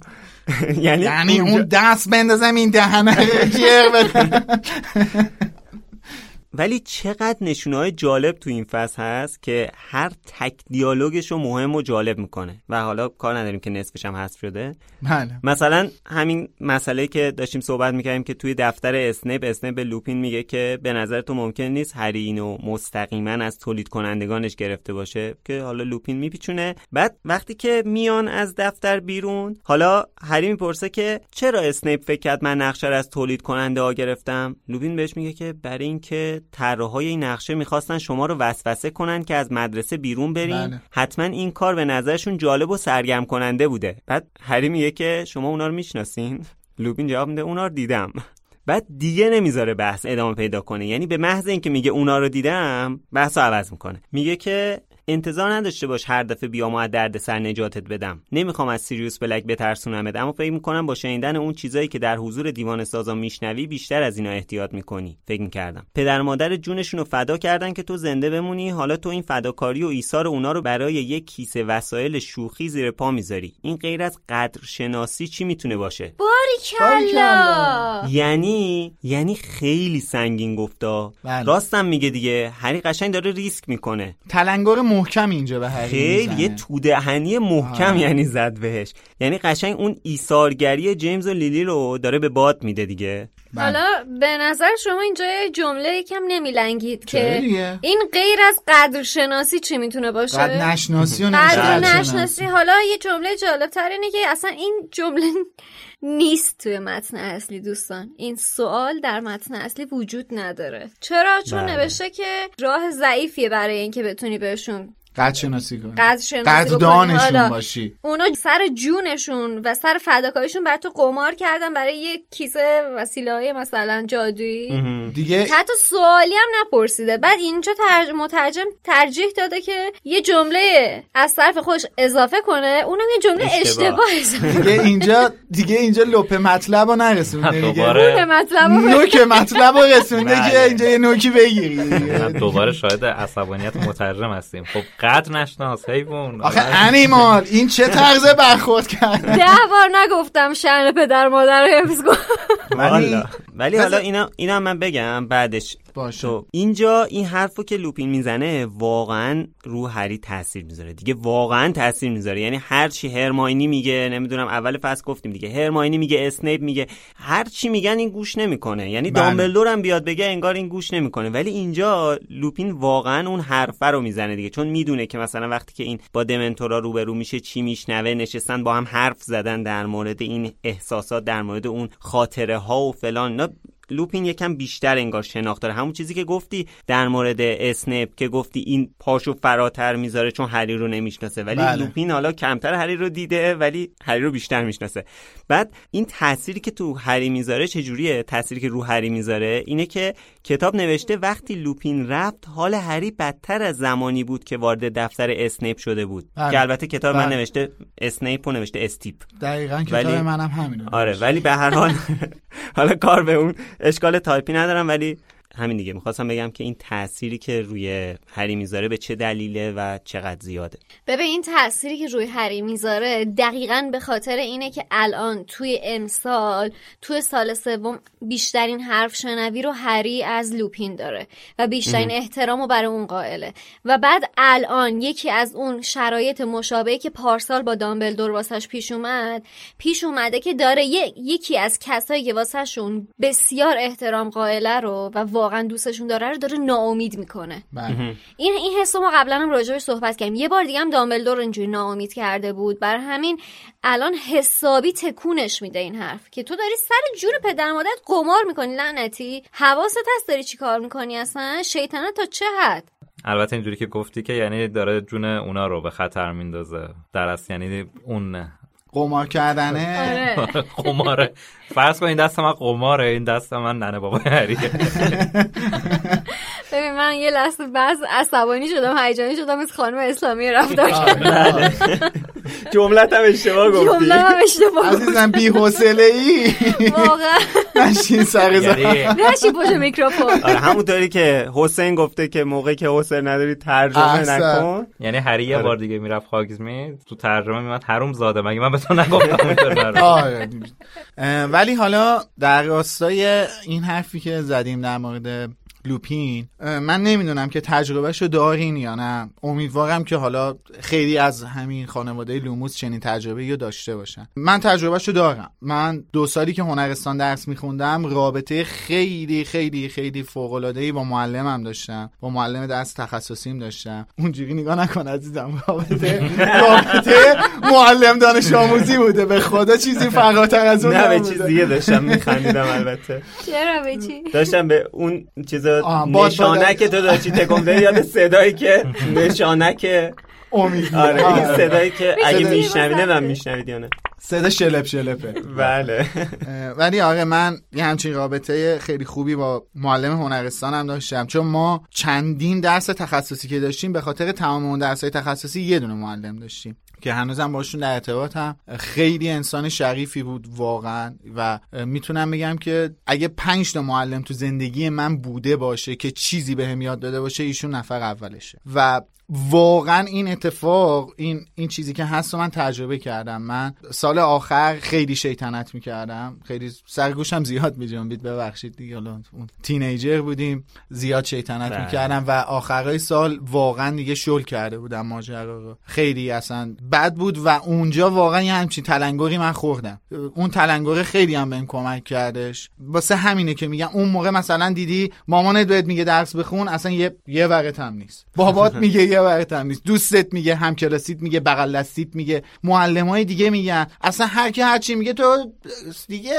(laughs) یعنی یعنی اون دست بندازم این دهنه. (laughs) جر ولی چقدر نشونه های جالب تو این فصل هست که هر تک دیالوگش رو مهم و جالب می‌کنه. و حالا کار نداریم که نصفش هم حذف شده. بله. مثلا همین مسئله که داشتیم صحبت می‌کردیم که توی دفتر اسنپ اسنپ به لوپین میگه که به نظر تو ممکن نیست هری اینو مستقیما از تولید کنندگانش گرفته باشه که حالا لوپین میپیچونه. بعد وقتی که میان از دفتر بیرون حالا هری می‌پرسه که چرا اسنیپ فکر کرد من نقشه از تولید کننده ها گرفتم؟ لوپین بهش میگه که برای اینکه طراحای این نقشه می‌خواستن شما رو وسوسه کنن که از مدرسه بیرون برین بله. حتما این کار به نظرشون جالب و سرگرم کننده بوده. بعد هری میگه که شما اونا رو می‌شناسین؟ لوبین جواب میده اونا رو دیدم. بعد دیگه نمی‌ذاره بحث ادامه پیدا کنه. یعنی به محض اینکه میگه اونا رو دیدم بحث رو عوض می‌کنه. میگه که انتظار نداشته باش هر دفعه بیام از درد سر نجاتت بدم. نمی‌خوام از سیریوس بلک بترسونمت اما فکر می‌کنم با شنیدن اون چیزایی که در حضور دیوان سازا میشنوی بیشتر از اینا احتیاط می‌کنی. فکر می‌کردم. پدر مادر جونشون رو فدا کردن که تو زنده بمونی حالا تو این فداکاری و ایثار اونا رو برای یک کیسه وسایل شوخی زیر پا می‌ذاری. این غیر از قدر شناسی چی می‌تونه باشه؟ باریکلا! یعنی یعنی خیلی سنگین گفتا. بله. راستم میگه دیگه. هری قشنگ داره ریسک می‌کنه. تلنگر محکم اینجا به هری خیلی. یه تودهنی محکم آه. یعنی زد بهش یعنی قشنگ اون ایثارگری جیمز و لیلی رو داره به باد میده دیگه بله. حالا به نظر شما اینجا جمله یکم نمیلنگید که دیگه؟ این غیر از قدر شناسی چی می‌تونه باشه قد نشناسی و قدر نشناسی. نشناسی حالا یه جمله جالب تر اینه که اصلا این جمله نیست توی متن اصلی دوستان این سوال در متن اصلی وجود نداره چرا چون بله. نوشته که راه ضعیفیه برای اینکه بتونی بهشون قد شناسی کنی. قدر شناسی. دانشون حالا باشی. اونا سر جونشون و سر فداکاریشون برای تو قمار کردن برای یه کیسه وسیله های مثلا جادویی. دیگه حتی سوالی هم نپرسیده. بعد اینجا ترج... مترجم ترجیح داده که یه جمله از طرف خودش اضافه کنه. اونم یه جمله اشتباه. اشتباه اضافه دیگه اینجا دیگه اینجا لپ مطلب رو نرسونده دیگه. دوباره کنه مطلب رو نوک مطلب رو رسونده. که اینجا یه نوکی بگیری. دوباره شاهد عصبانیت مترجم هستیم. خب قدر نشناس حیوان آخه انیمال این چه طرز برخورد کرد؟ ده بار نگفتم شن پدر مادر رو حفظ کن. ولی حالا اینا اینا من بگم بعدش. باشه. اینجا این حرفو که لوپین می‌زنه واقعا رو هری تاثیر می‌ذاره. دیگه واقعا تاثیر می‌ذاره. یعنی هر چی هرماینی میگه نمی‌دونم اول فصل گفتیم دیگه. هرماینی میگه اسنیپ میگه. هر چی میگن این گوش نمی‌کنه. یعنی بله. دامبلدور هم بیاد بگه انگار این گوش نمی‌کنه. ولی اینجا لوپین واقعا اون حرفه رو می‌زنه دیگه. چون می‌دونه که مثلا وقتی که این با دمنتورا روبرو میشه چی میشنوه نشستن با هم حرف زدن در مورد این احساسات در مورد اون خاطره ها و فلان. لوپین یکم بیشتر انگار شناخت داره. همون چیزی که گفتی در مورد اسنپ که گفتی این پاشو فراتر می‌ذاره چون هری رو نمی‌شناسه. ولی بله. لوپین حالا کمتر هری رو دیده ولی هری رو بیشتر می‌شناسه. بعد این تأثیری که تو هری می‌ذاره چجوریه؟ تأثیری که رو هری می‌ذاره اینه که کتاب نوشته وقتی لوپین رفت حال هری بدتر از زمانی بود که وارد دفتر اسنیپ شده بود. بله. که البته کتاب من بله. نوشته اسنیپ و نوشته استیپ. دقیقا کتاب ولی- منم همینه. آره ولی به هر حال (laughs) حالا کار به اون اشکال تایپی ندارم ولی همین دیگه. می‌خواستم بگم که این تأثیری که روی هری می‌ذاره به چه دلیله و چقدر زیاده. ببین این تأثیری که روی هری می‌ذاره دقیقا به خاطر اینه که الان توی امسال توی سال سوم بیشترین حرف شنوی رو هری از لوپین داره و بیشترین احترام رو برای اون قائله. و بعد الان یکی از اون شرایط مشابهی که پارسال با دامبلدور واسش پیش اومد پیش اومده که داره یکی از کسایی که واسهشون بسیار احترام قائله رو و واقعا دوستشون داره رو داره ناامید می‌کنه. بله. این این حس رو ما قبلا هم راجعش صحبت کردیم. یه بار دیگه هم دامبلدور اینجوری ناامید کرده بود. بر همین الان حسابی تکونش میده این حرف که تو داری سر جون پدر مادرت قمار می‌کنی لعنتی. حواست هست داری چی کار می‌کنی اصلا؟ شیطنت تا چه حد؟ البته اینجوری که گفتی که یعنی داره جون اونا رو به خطر میندازه. در اصل یعنی اون قمار کردنه؟ آره. (laughs) قماره. فرض کن این دست من قماره این دست من ننه بابا هریه. (laughs) ببین من یه لحظه بعض عصبانی شدم هیجانی شدم مثل خانم اسلامی رفتار کردم آره. جملت هم اشتباه گفتی جمله هم اشتباه. عزیزم بی حوصله ای واقعا نشین سر یعنی نشی پشت میکروفون آره همونطوری که حسین گفته که موقعی که حسین نداری ترجمه. نکن یعنی هری یه آره. بار دیگه می‌رفت خاگزمی تو ترجمه میمد حروم زاده مگه من به تو نگفتم. آره. ولی حالا در راستای این حرفی که زدیم در مورد لوپین. من نمی‌دونم که تجربهشو دارین یا نه. امیدوارم که حالا خیلی از همین خانواده لوموس چنین تجربه رو داشته باشن. من تجربهشو دارم. من دو سالی که هنرستان درس میخوندم رابطه خیلی خیلی خیلی فوق با معلمم داشتم. با معلم درس تخصصیم داشتم. اونجوری نگاه نکن عزیزم رابطه رابطه معلم دانش آموزی بوده. به خدا چیزی فراتر از اون نه به. چیز دیگه داشتم میخندیدم البته. چرا به چی؟ داشتم به اون چیز باد- که تو داشتی تکون یاد صدایی که (laughs) نشانک امید. آره این. صدایی که اگه صدای میشنوید مثبته. من میشنوید یا نه. صدا شلپ شلپه. بله. ولی آره من یه همچین رابطه خیلی خوبی با معلم هنرستان هم داشتم. چون ما چندین درس تخصصی که داشتیم به خاطر تمام اون درس تخصصی یه دونه معلم داشتیم. که هنوزم باشون در ارتباطم خیلی انسان شریفی بود واقعا و می‌تونم بگم که اگه پنج تا معلم تو زندگی من بوده باشه که چیزی بهم یاد داده باشه ایشون نفر اولشه. و واقعا این اتفاق این این چیزی که هست رو من تجربه کردم. من سال آخر خیلی شیطنت می‌کردم. خیلی سرگوشم زیاد میجنبید ببخشید دیگه. حالا اون تینیجر بودیم. زیاد شیطنت بله. می‌کردم و آخرای سال واقعا دیگه شل کرده بودم ماجرا رو. خیلی اصلا بد بود و اونجا واقعا یه همچین تلنگری من خوردم. اون تلنگره خیلی هم بهم کمک کردش. واسه همینه که میگم اون موقع مثلا دیدی مامانت بهت میگه درس بخون اصلا یه یه ورقت هم نیست. بابات میگه یه ورقت هم نیست. دوستت میگه هم کلاسیت میگه بغل دستیت میگه. معلمای دیگه میگن. اصلا هر کی هر چی میگه تو دیگه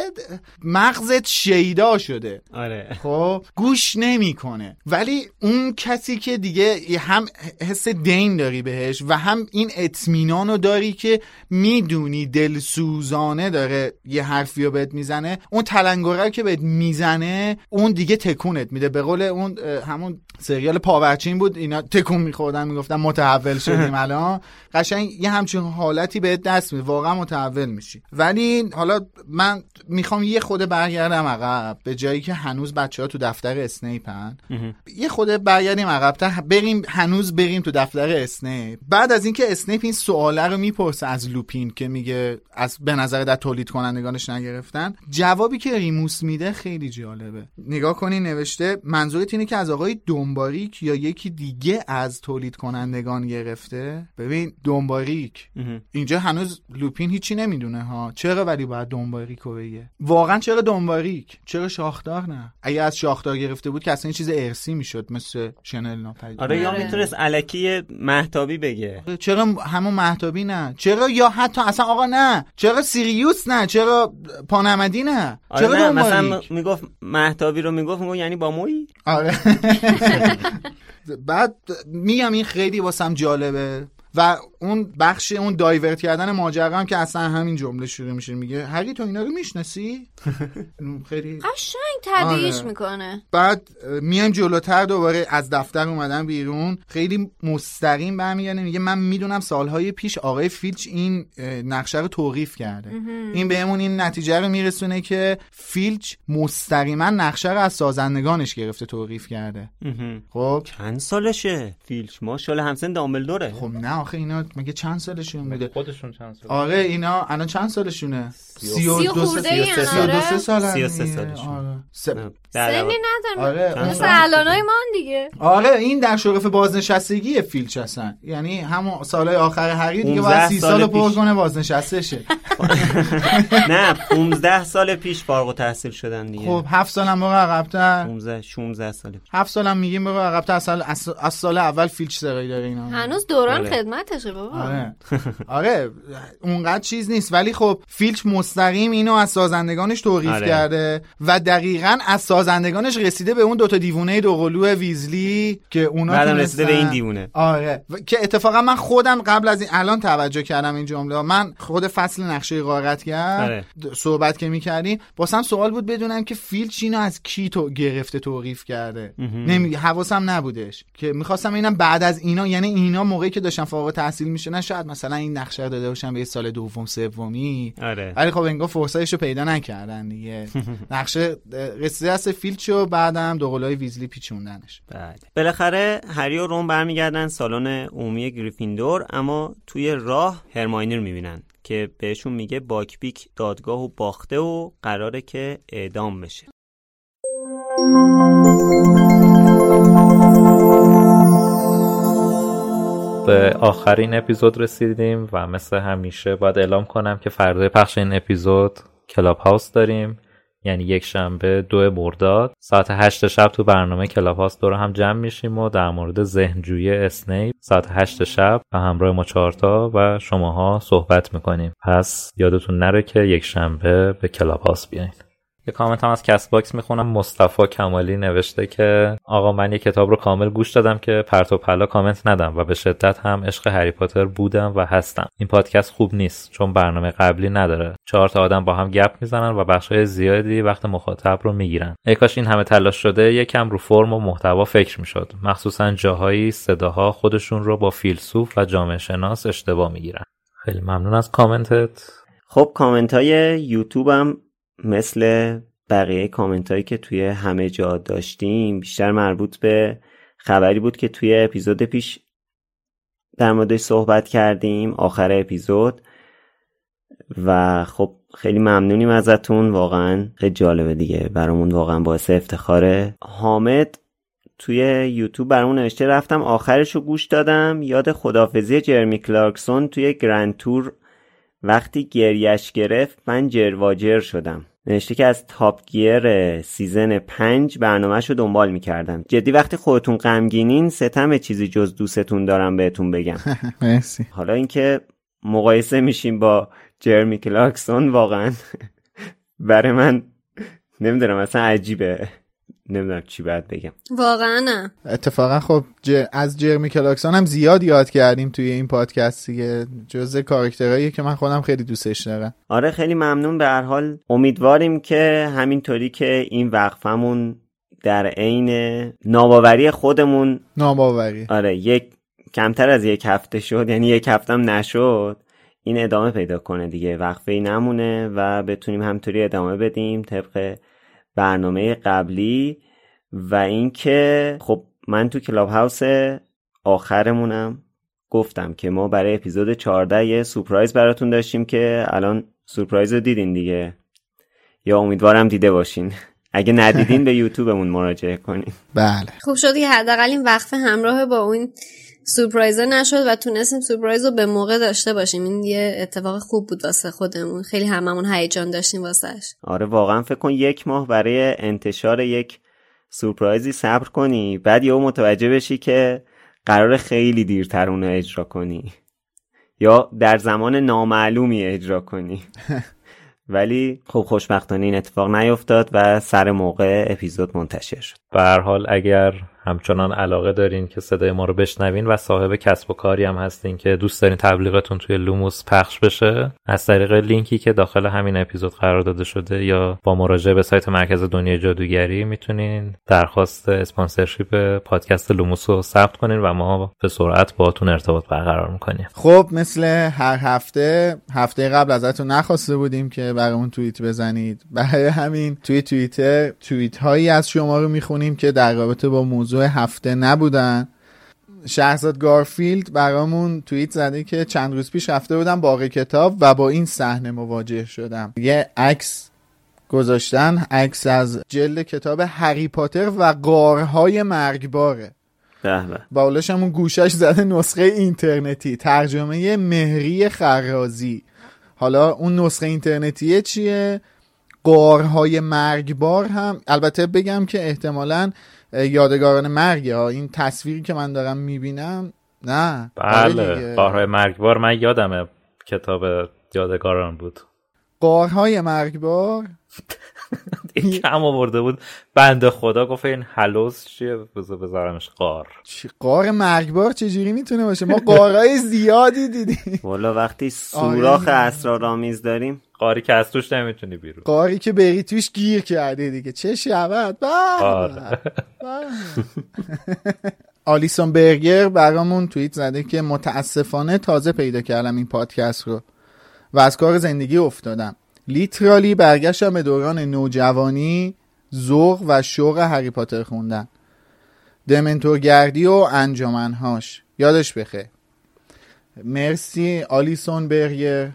مغزت شیدا شده. آره. خب گوش نمی‌کنه. ولی اون کسی که دیگه هم حس دین داری بهش و هم این اطمینان رو داری که می‌دونی دلسوزانه داره یه حرفی رو بهت می‌زنه اون تلنگره که بهت می‌زنه اون دیگه تکونت میده. به قول اون همون سریال پاورچین بود. اینا تکون میخوردن می‌گفتن متحول شدیم (laughs) الان. قشنگ یه همچین حالتی بهت دست میده. واقعا متحول میشی. ولی حالا من می‌خوام یه خود برگردم عقب. به جایی که هنوز بچه ها تو دفتر اسنیپن. یه خود برگردیم عقب. بریم هنوز بریم تو دفتر اسنیپ. بعد از اینکه اسنیپ این سواله رو می‌پرسه از لوپین که میگه از به نظرت از تولید کنندگانش نگرفتن. جوابی که ریموس میده خیلی جالبه. نگاه کنی نوشته منظورت اینه که از آقای دم‌باریک یا یکی دیگه از تولید کنندگان گرفته؟ ببین دم‌باریک. اینجا هنوز لوپین هیچی نمی‌دونه ها. چرا ولی باید دم‌باریک رو بگه؟ واقعا چرا دم‌باریک؟ چرا شاخدار نه؟ اگه از شاخدار گرفته بود که اصلا این چیز ارثی می‌شد مثل شنل ناپدید. آره یا می‌تونست الکی مهتابی بگه. چرا همون مهتابی نه؟ چرا یا حتی اصلا آقا نه؟ چرا سیریوس نه؟ چرا پانمدی نه؟ آره چرا نه دنباریک؟ مثلا می‌گفت محتابی رو می‌گفت می‌گفت یعنی با موی آره. (laughs) (laughs) بعد میگم این خیلی واسم جالبه. و اون بخش اون دایورت کردن ماجرا هم که اصلا همین جمله شروع میشه میگه هری تو اینا رو می‌شناسی؟ (laughs) خیلی قشنگ تبییش آره. می‌کنه. بعد میایم جلوتر دوباره از دفتر اومدن بیرون. خیلی مستقیم برمیگرده میگه من می‌دونم سالهای پیش آقای فیلچ این نقشه رو توقیف کرده. این بهمون این نتیجه رو میرسونه که فیلچ مستقیما نقشه رو از سازندگانش گرفته توقیف کرده. خب؟ چند سالشه فیلچ؟ ماشاءالله همسن دامبلدوره. خب نه آخه اینا مگه چند سالشون بوده؟ خودشون چند سال؟ آره اینا الان چند سالشونه؟ سی و خورده این، سی و سه سی و دو آره. سالشون. آره. سنی واقع- نداره آره اون مثل الانای ما دیگه. آره این در شرف بازنشستگی فیلچ هستن. یعنی همون سالهای آخر هری دیگه 15 باید سی سال سال پر پیش. کنه بازنشسته شه (laughs) نه 15 سال پیش فارغ التحصیل شدن دیگه. خب هفت سالم برو عقبتر. 15 16 سال پیش. هفت سالم میگیم برو عقبتر. از سال, از, سال اول فیلچ سرایی داره اینا. هنوز دوران آره. خدمتشه بابا. آره. (laughs) آره اونقدر چیز نیست. ولی خب فیلچ مستقیم اینو از سازندگانش توقیف آره. کرده و دقیقا از سازندگانش رسیده به اون دوتا دیوونه دوقلو ویزلی که اونا بعدم رسیده به این دیوونه. آره. و- که اتفاقا من خودم قبل از این الان توجه کردم این جمله من خود فصل نقشه غارتگر آره. د- صحبت که می‌کردیم. واسم سوال بود بدونم که فیلچ اینو از کی تو گرفته توقیف کرده. نمی حواسم نبودش. که می‌خواستم اینم بعد از اینا یعنی اینا موقعی که داشتن فارغ التحصیل می‌شدن شاید مثلا این نقشه رو داده باشن به سال دوم سومی. آره. ولی خب انگار فرصتش رو پیدا نکردن دیگه. (laughs) نقشه رسیده است فیلچ و بعدم دوقلوی ویزلی پیچوندنش. بله. بالاخره هری و رون برمیگردن سالن عمومی گریفیندور اما توی راه هرماینی رو می‌بینن که بهشون میگه باکبیک دادگاه و باخته و قراره که اعدام بشه. به آخرین اپیزود رسیدیم و مثل همیشه باید اعلام کنم که فردای پخش این اپیزود Clubhouse داریم. یعنی یک شنبه دو مرداد ساعت هشت شب تو برنامه Clubhouse دور هم جمع میشیم و در مورد ذهنجویی اسنیپ ساعت هشت شب و همراه ما چهارتا و شماها صحبت می‌کنیم. پس یادتون نره که یک شنبه به Clubhouse بیاین یه کامنت هم از Castbox می‌خونم. مصطفی کمالی نوشته که آقا من یه کتاب رو کامل گوش دادم که پرت و پلا کامنت ندم و به شدت هم عشق هری پاتر بودم و هستم. این پادکست خوب نیست چون برنامه قبلی نداره. چهار تا آدم با هم گپ می‌زنن و بخشای زیادی وقت مخاطب رو می‌گیرن. ای کاش این همه تلاش شده یکم رو فرم و محتوا فکر می‌شد. مخصوصا جاهایی صداها خودشون رو با فیلسوف و جامعه شناس اشتباه می‌گیرن. خیلی ممنون از کامنتت. خب کامنت های یوتیوب هم مثل بقیه کامنت هایی که توی همه جا داشتیم بیشتر مربوط به خبری بود که توی اپیزود پیش در موردش صحبت کردیم آخر اپیزود. و خب خیلی ممنونیم ازتون. واقعا خیلی جالبه دیگه. برامون واقعا باعث افتخاره. حامد توی یوتیوب برامون نوشته رفتم آخرش رو گوش دادم. یاد خدافظی جرمی کلارکسون توی Grand Tour وقتی گریش گرفت من جرواجر شدم. نوشته که از Top Gear season پنج برنامهش رو دنبال می‌کردم. جدی وقتی خودتون غمگینین ستم چیزی جز دوستتون دارم بهتون بگم. (laughs) مرسی. حالا اینکه مقایسه میشیم با جرمی کلارکسون واقعا (laughs) برای من نمی‌دونم اصلا عجیبه. نمی‌دونم چی باید بگم. واقعا نه. اتفاقا خب ج... از جرمی کلاکسون هم زیاد یاد کردیم توی این پادکست دیگه جزء کاراکترهایی که من خودم خیلی دوستش دارم. آره خیلی ممنون. به هر حال امیدواریم که همینطوری که این وقفمون در عین ناباوری خودمون ناباوری. آره یک کمتر از یک هفته شد یعنی یک هفتم نشد این ادامه پیدا کنه دیگه. وقفه ای نمونه و بتونیم همطوری ادامه بدیم طبق برنامه قبلی و اینکه خب من تو کلاب هاوس آخرمونم. گفتم که ما برای اپیزود 14 یه سورپرایز براتون داشتیم که الان سورپرایز رو دیدین دیگه. یا امیدوارم دیده باشین. (laughs) اگه ندیدین به (laughs) یوتیوبمون مراجعه کنین. بله. خوب شد که حداقل این وقفه همراه با اون سورپرایزر نشد و تونستیم سورپرایز رو به موقع داشته باشیم. این یه اتفاق خوب بود واسه خودمون. خیلی هممون هیجان داشتیم واسهش. آره واقعا فکر کن یک ماه برای انتشار یک سورپرایزی صبر کنی. بعد یهو متوجه بشی که قرار خیلی دیرتر اونو اجرا کنی. یا در زمان نامعلومی اجرا کنی. (laughs) ولی خب خوشبختانه این اتفاق نیفتاد و سر موقع اپیزود منتشر شد. به هر حال اگر همچنان علاقه دارین که صدای ما رو بشنوین و صاحب کسب و کاری هم هستین که دوست دارین تبلیغتون توی لوموس پخش بشه از طریق لینکی که داخل همین اپیزود قرار داده شده یا با مراجعه به سایت مرکز دنیای جادوگری می‌تونین درخواست sponsorship پادکست لوموس رو ثبت کنین و ما به سرعت باهاتون ارتباط برقرار می‌کنیم. خب مثل هر هفته هفته قبل ازتون نخواسته بودیم که برامون توییت بزنید. برای همین توی توییتر توییت هایی از شما رو می‌خونیم. که در رابطه با موضوع هفته نبودن. شهرزاد گارفیلد برامون توییت زده که چند روز پیش رفته بودم باقی کتاب و با این صحنه مواجه شدم. یه عکس گذاشتن عکس از جلد کتاب هری پاتر و قارهای مرگباره. با همون گوشش زده نسخه اینترنتی ترجمه مهری خرازی. حالا اون نسخه اینترنتیه چیه؟ قارهای مرگبار هم البته بگم که احتمالا یادگاران مرگ ها. این تصویری که من دارم می‌بینم نه. بله قارهای مرگبار. من یادمه کتاب یادگاران بود. قارهای مرگبار؟ (laughs) این کم آورده بود. بنده خدا گفت این حلوز چیه؟ بذار بذارمش قار چی؟ قار مرگبار چجوری می‌تونه باشه؟ ما قارهای زیادی دیدیم. والا وقتی (laughs) سوراخ اسرارآمیز داریم قاری که از توش نمی‌تونی بیرون. قاری که بری توش گیر کرده دیگه. چه شود آره. آلیسون برگر برامون توییت زده که متاسفانه تازه پیدا کردم این پادکست رو و از کار زندگی افتادم. لیترالی برگشتم به دوران نوجوانی ذوق و شوق هری پاتر خوندن. دمنتورگردی و انجامنهاش یادش بخیر. مرسی آلیسون برگر.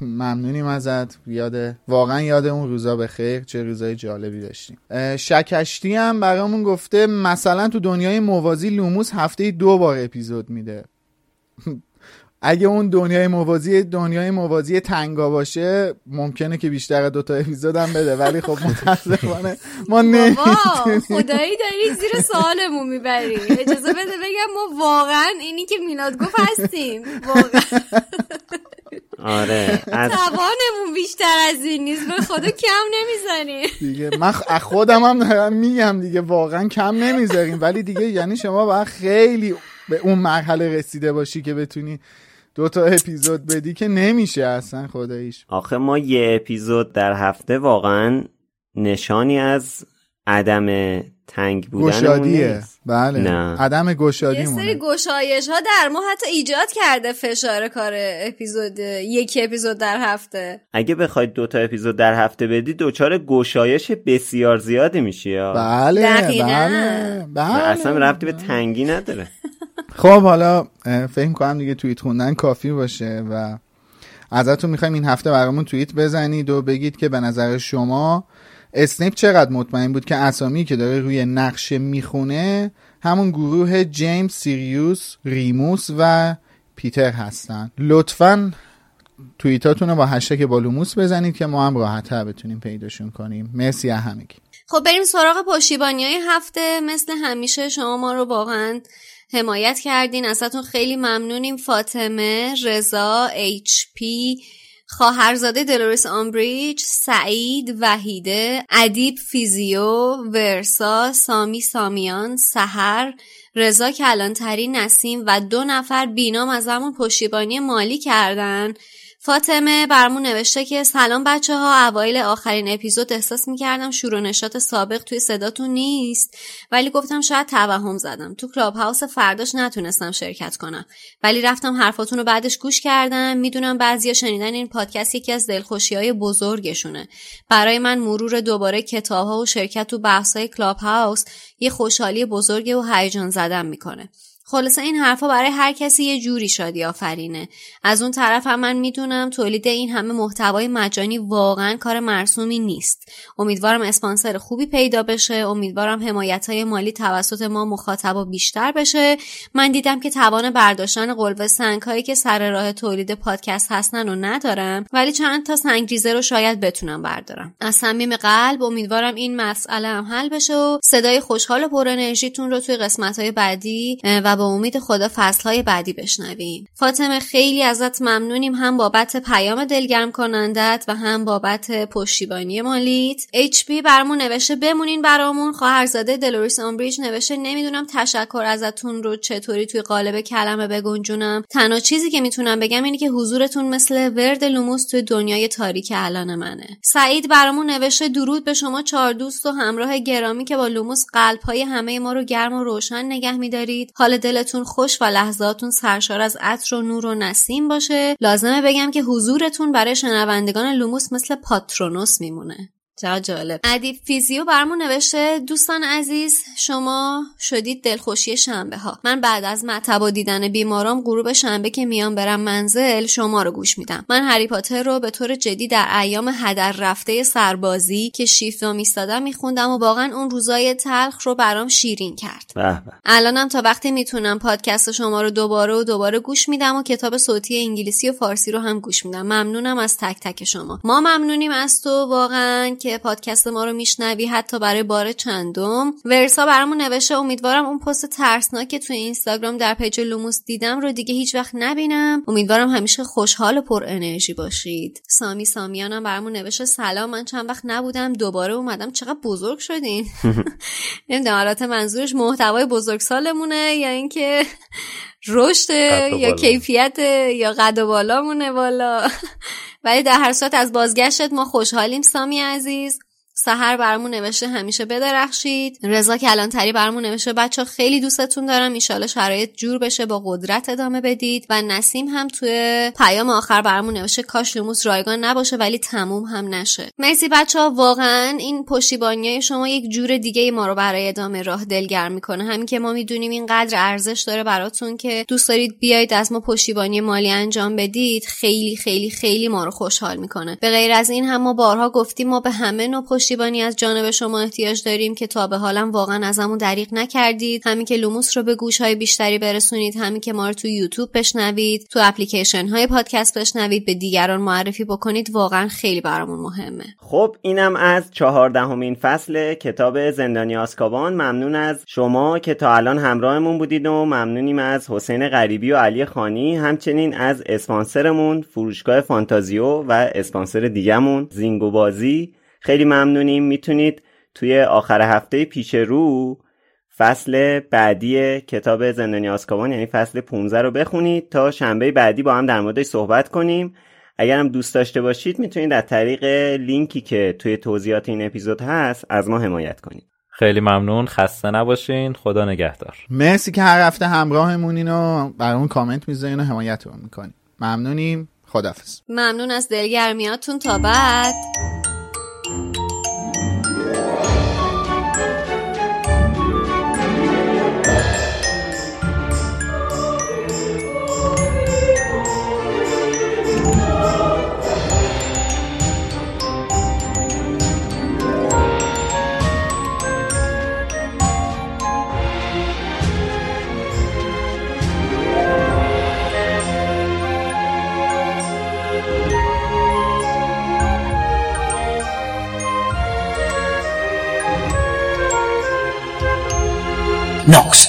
ممنونیم ازت. یاد واقعا یاد اون روزا به خیر. چه روزای جالبی داشتیم. شکشتی هم برامون گفته مثلا تو دنیای موازی لوموس هفته دو بار اپیزود میده. اگه اون دنیای موازی دنیای موازی تنگا باشه ممکنه که بیشتر دو تا اپیزود هم بده. ولی خب متاسفانه ما نمی‌تونیم. خدایی داری زیر سوالمون می‌بری. اجازه بده بگم ما واقعا اینی که میلاد گفت هستیم. واقعا. آره توانمون بیشتر از این نیست. به خدا کم نمی‌زنیم. دیگه من خودم هم دارم میگم دیگه واقعا کم نمی‌ذاریم. ولی دیگه یعنی شما باید خیلی به اون مرحله رسیده باشی که بتونی دو تا اپیزود بدی که نمیشه اصلا خداییش. آخه ما یه اپیزود در هفته واقعا نشانی از عدم تنگ بودن گشادیه. بله. نه. عدم گشادی یه سری گشایش ها در ما حتی ایجاد کرده فشار کار اپیزود یکی اپیزود در هفته. اگه بخواید دو تا اپیزود در هفته بدی دوچار گشایش بسیار زیادی میشی یا. بله بله, بله. اصلا ربطی به تنگی نداره. (laughs) خب حالا فکر کنم دیگه توییت خوندن کافی باشه و ازتون می‌خوایم این هفته برامون توییت بزنید و بگید که به نظر شما اسنیپ چقدر مطمئن بود که اسامی که داره روی نقشه می‌خونه همون گروه جیمز سیریوس ریموس و پیتر هستن. لطفا توییتاتون رو با هشتگ بالوموس بزنید که ما هم راحتتر بتونیم پیداشون کنیم. مرسی همگی. خب بریم سراغ پشتیبانی های هفته. مثل همیشه شما ما رو واقعا حمایت کردین. ازتون خیلی ممنونیم. فاطمه رضا HP خواهرزاده دلوریس آمبریج سعید وحیده ادیب فیزیو ورسا سامی سامیان سحر رضا کلانتری نسیم و دو نفر بینام از همون پشتیبانی مالی کردن. فاطمه برمون نوشته که سلام بچه ها اوایل آخرین اپیزود احساس می‌کردم شور و نشاط سابق توی صداتون نیست ولی گفتم شاید توهم زدم. تو کلاب هاوس فرداش نتونستم شرکت کنم. ولی رفتم حرفاتون رو بعدش گوش کردم. می‌دونم بعضیا شنیدن این پادکست یکی از دلخوشی های بزرگشونه. برای من مرور دوباره کتاب ها و شرکت تو بحث های کلاب هاوس یه خوشحالی بزرگ و هیجان زدم می‌کنه. خلاصه این حرفا برای هر کسی یه جوری شادی آفرینه. از اون طرف هم من می‌دونم تولید این همه محتوای مجانی واقعا کار مرسومی نیست. امیدوارم اسپانسر خوبی پیدا بشه. امیدوارم حمایت های مالی توسط ما مخاطبا بیشتر بشه. من دیدم که توان برداشتن قلوه سنگ هایی که سر راه تولید پادکست هستن رو ندارم ولی چند تا سنگریزه رو شاید بتونم بردارم. از صمیم قلب امیدوارم این مسئله هم حل بشه و صدای خوشحال و پر انرژیتون رو توی قسمت های بعدی و با امید خدا فصلهای بعدی بشنویم. فاطمه خیلی ازت ممنونیم. هم بابت پیام دلگرم کنندت و هم بابت پشتیبانی مالیت. HP برامون نوشته بمونین برامون. خواهرزاده دلوریس آمبریج نوشته نمی‌دونم تشکر ازتون رو چطوری توی قالب کلمه بگنجونم. تنها چیزی که می‌تونم بگم اینه که حضورتون مثل ورد لوموس توی دنیای تاریک الان منه. سعید برامون نوشته درود به شما چهار دوست و همراه گرامی که با لوموس قلبهای همه ما رو گرم و روشن نگه میدارید. حال دلتون خوش و لحظاتون سرشار از عطر و نور و نسیم باشه. لازمه بگم که حضورتون برای شنوندگان لوموس مثل پاترونوس میمونه. چقدر جالب. ادیب فیزیو برمون نوشته دوستان عزیز شما شدید دلخوشی شنبه های من بعد از مطب دیدن بیمارام غروب شنبه که میام برم منزل شما رو گوش میدم. من هری پاتر رو به طور جدی در ایام هدر رفته سربازی که شیفت وامیستادم میخوندم و واقعا اون روزای تلخ رو برام شیرین کرد. الانم تا وقتی می‌تونم پادکست شما رو دوباره و دوباره گوش میدم و کتاب صوتی انگلیسی و فارسی رو هم گوش میدم. ممنونم از تک تک شما. ما ممنونیم از تو. واقعا که پادکست ما رو میشنوی حتی برای بار چندم. ورسا برامون نوشته امیدوارم اون پست ترسناک توی اینستاگرام در پیج لوموس دیدم رو دیگه هیچ وقت نبینم. امیدوارم همیشه خوشحال و پر انرژی باشید. سامی سامیانم برامون نوشته سلام من چند وقت نبودم دوباره اومدم. چقدر بزرگ شدین. (laughs) نمی‌دونم حالات منظورش محتوای بزرگسالمونه یا اینکه رشد یا کیفیت یا قد و بالا مونه بالا (laughs) ولی در هر صورت از بازگشتت ما خوشحالیم سامی عزیز. سهر برامون نوشته همیشه بدرخشید. رضا کلانتری برامون نوشته بچه خیلی دوستتون دارم. ایشالا شرایط جور بشه با قدرت ادامه بدید. و نسیم هم توی پیام آخر برامون نوشته کاش لوموس رایگان نباشه ولی تموم هم نشه. مرسی بچه ها واقعا این پشتیبانی شما یک جور دیگه ما رو برای ادامه راه دلگرم می‌کنه. همین که ما می‌دونیم اینقدر ارزش داره براتون که دوست دارید بیاید از ما پشتیبانی مالی انجام بدید خیلی خیلی خیلی ما رو خوشحال می‌کنه. به غیر از این هم ما بارها گفتیم ما به همه نوع پشتیبانی از جانب شما احتیاج داریم که تا به حالم واقعا ازمون دریغ نکردید. همین که لوموس رو به گوش های بیشتری برسونید. همین که ما رو تو یوتیوب بشنوید. تو اپلیکیشن های پادکست بشنوید. به دیگران معرفی بکنید. واقعا خیلی برامون مهمه. خب اینم از چهاردهمین فصل کتاب زندانی آسکابان ممنون از شما که تا الان همراهمون بودید و ممنونیم از حسین غریبی و علی خانی. همچنین از اسپانسرمون فروشگاه فانتازیو و اسپانسر دیگهمون زینگو بازی. خیلی ممنونیم. می‌تونید توی آخر هفته پیش رو فصل بعدی کتاب زندانی آسکابان یعنی فصل 15 رو بخونید تا شنبه بعدی با هم در موردش صحبت کنیم. اگر هم دوست داشته باشید می‌تونید از طریق لینکی که توی توضیحات این اپیزود هست از ما حمایت کنید. خیلی ممنون. خسته نباشین. خدا نگهدار. مرسی که هر هفته همراهمونین و برامون کامنت می‌ذارین و حمایت رو می‌کنین. ممنونیم. خدافز ممنون از دلگرمیاتون. تا بعد. Knox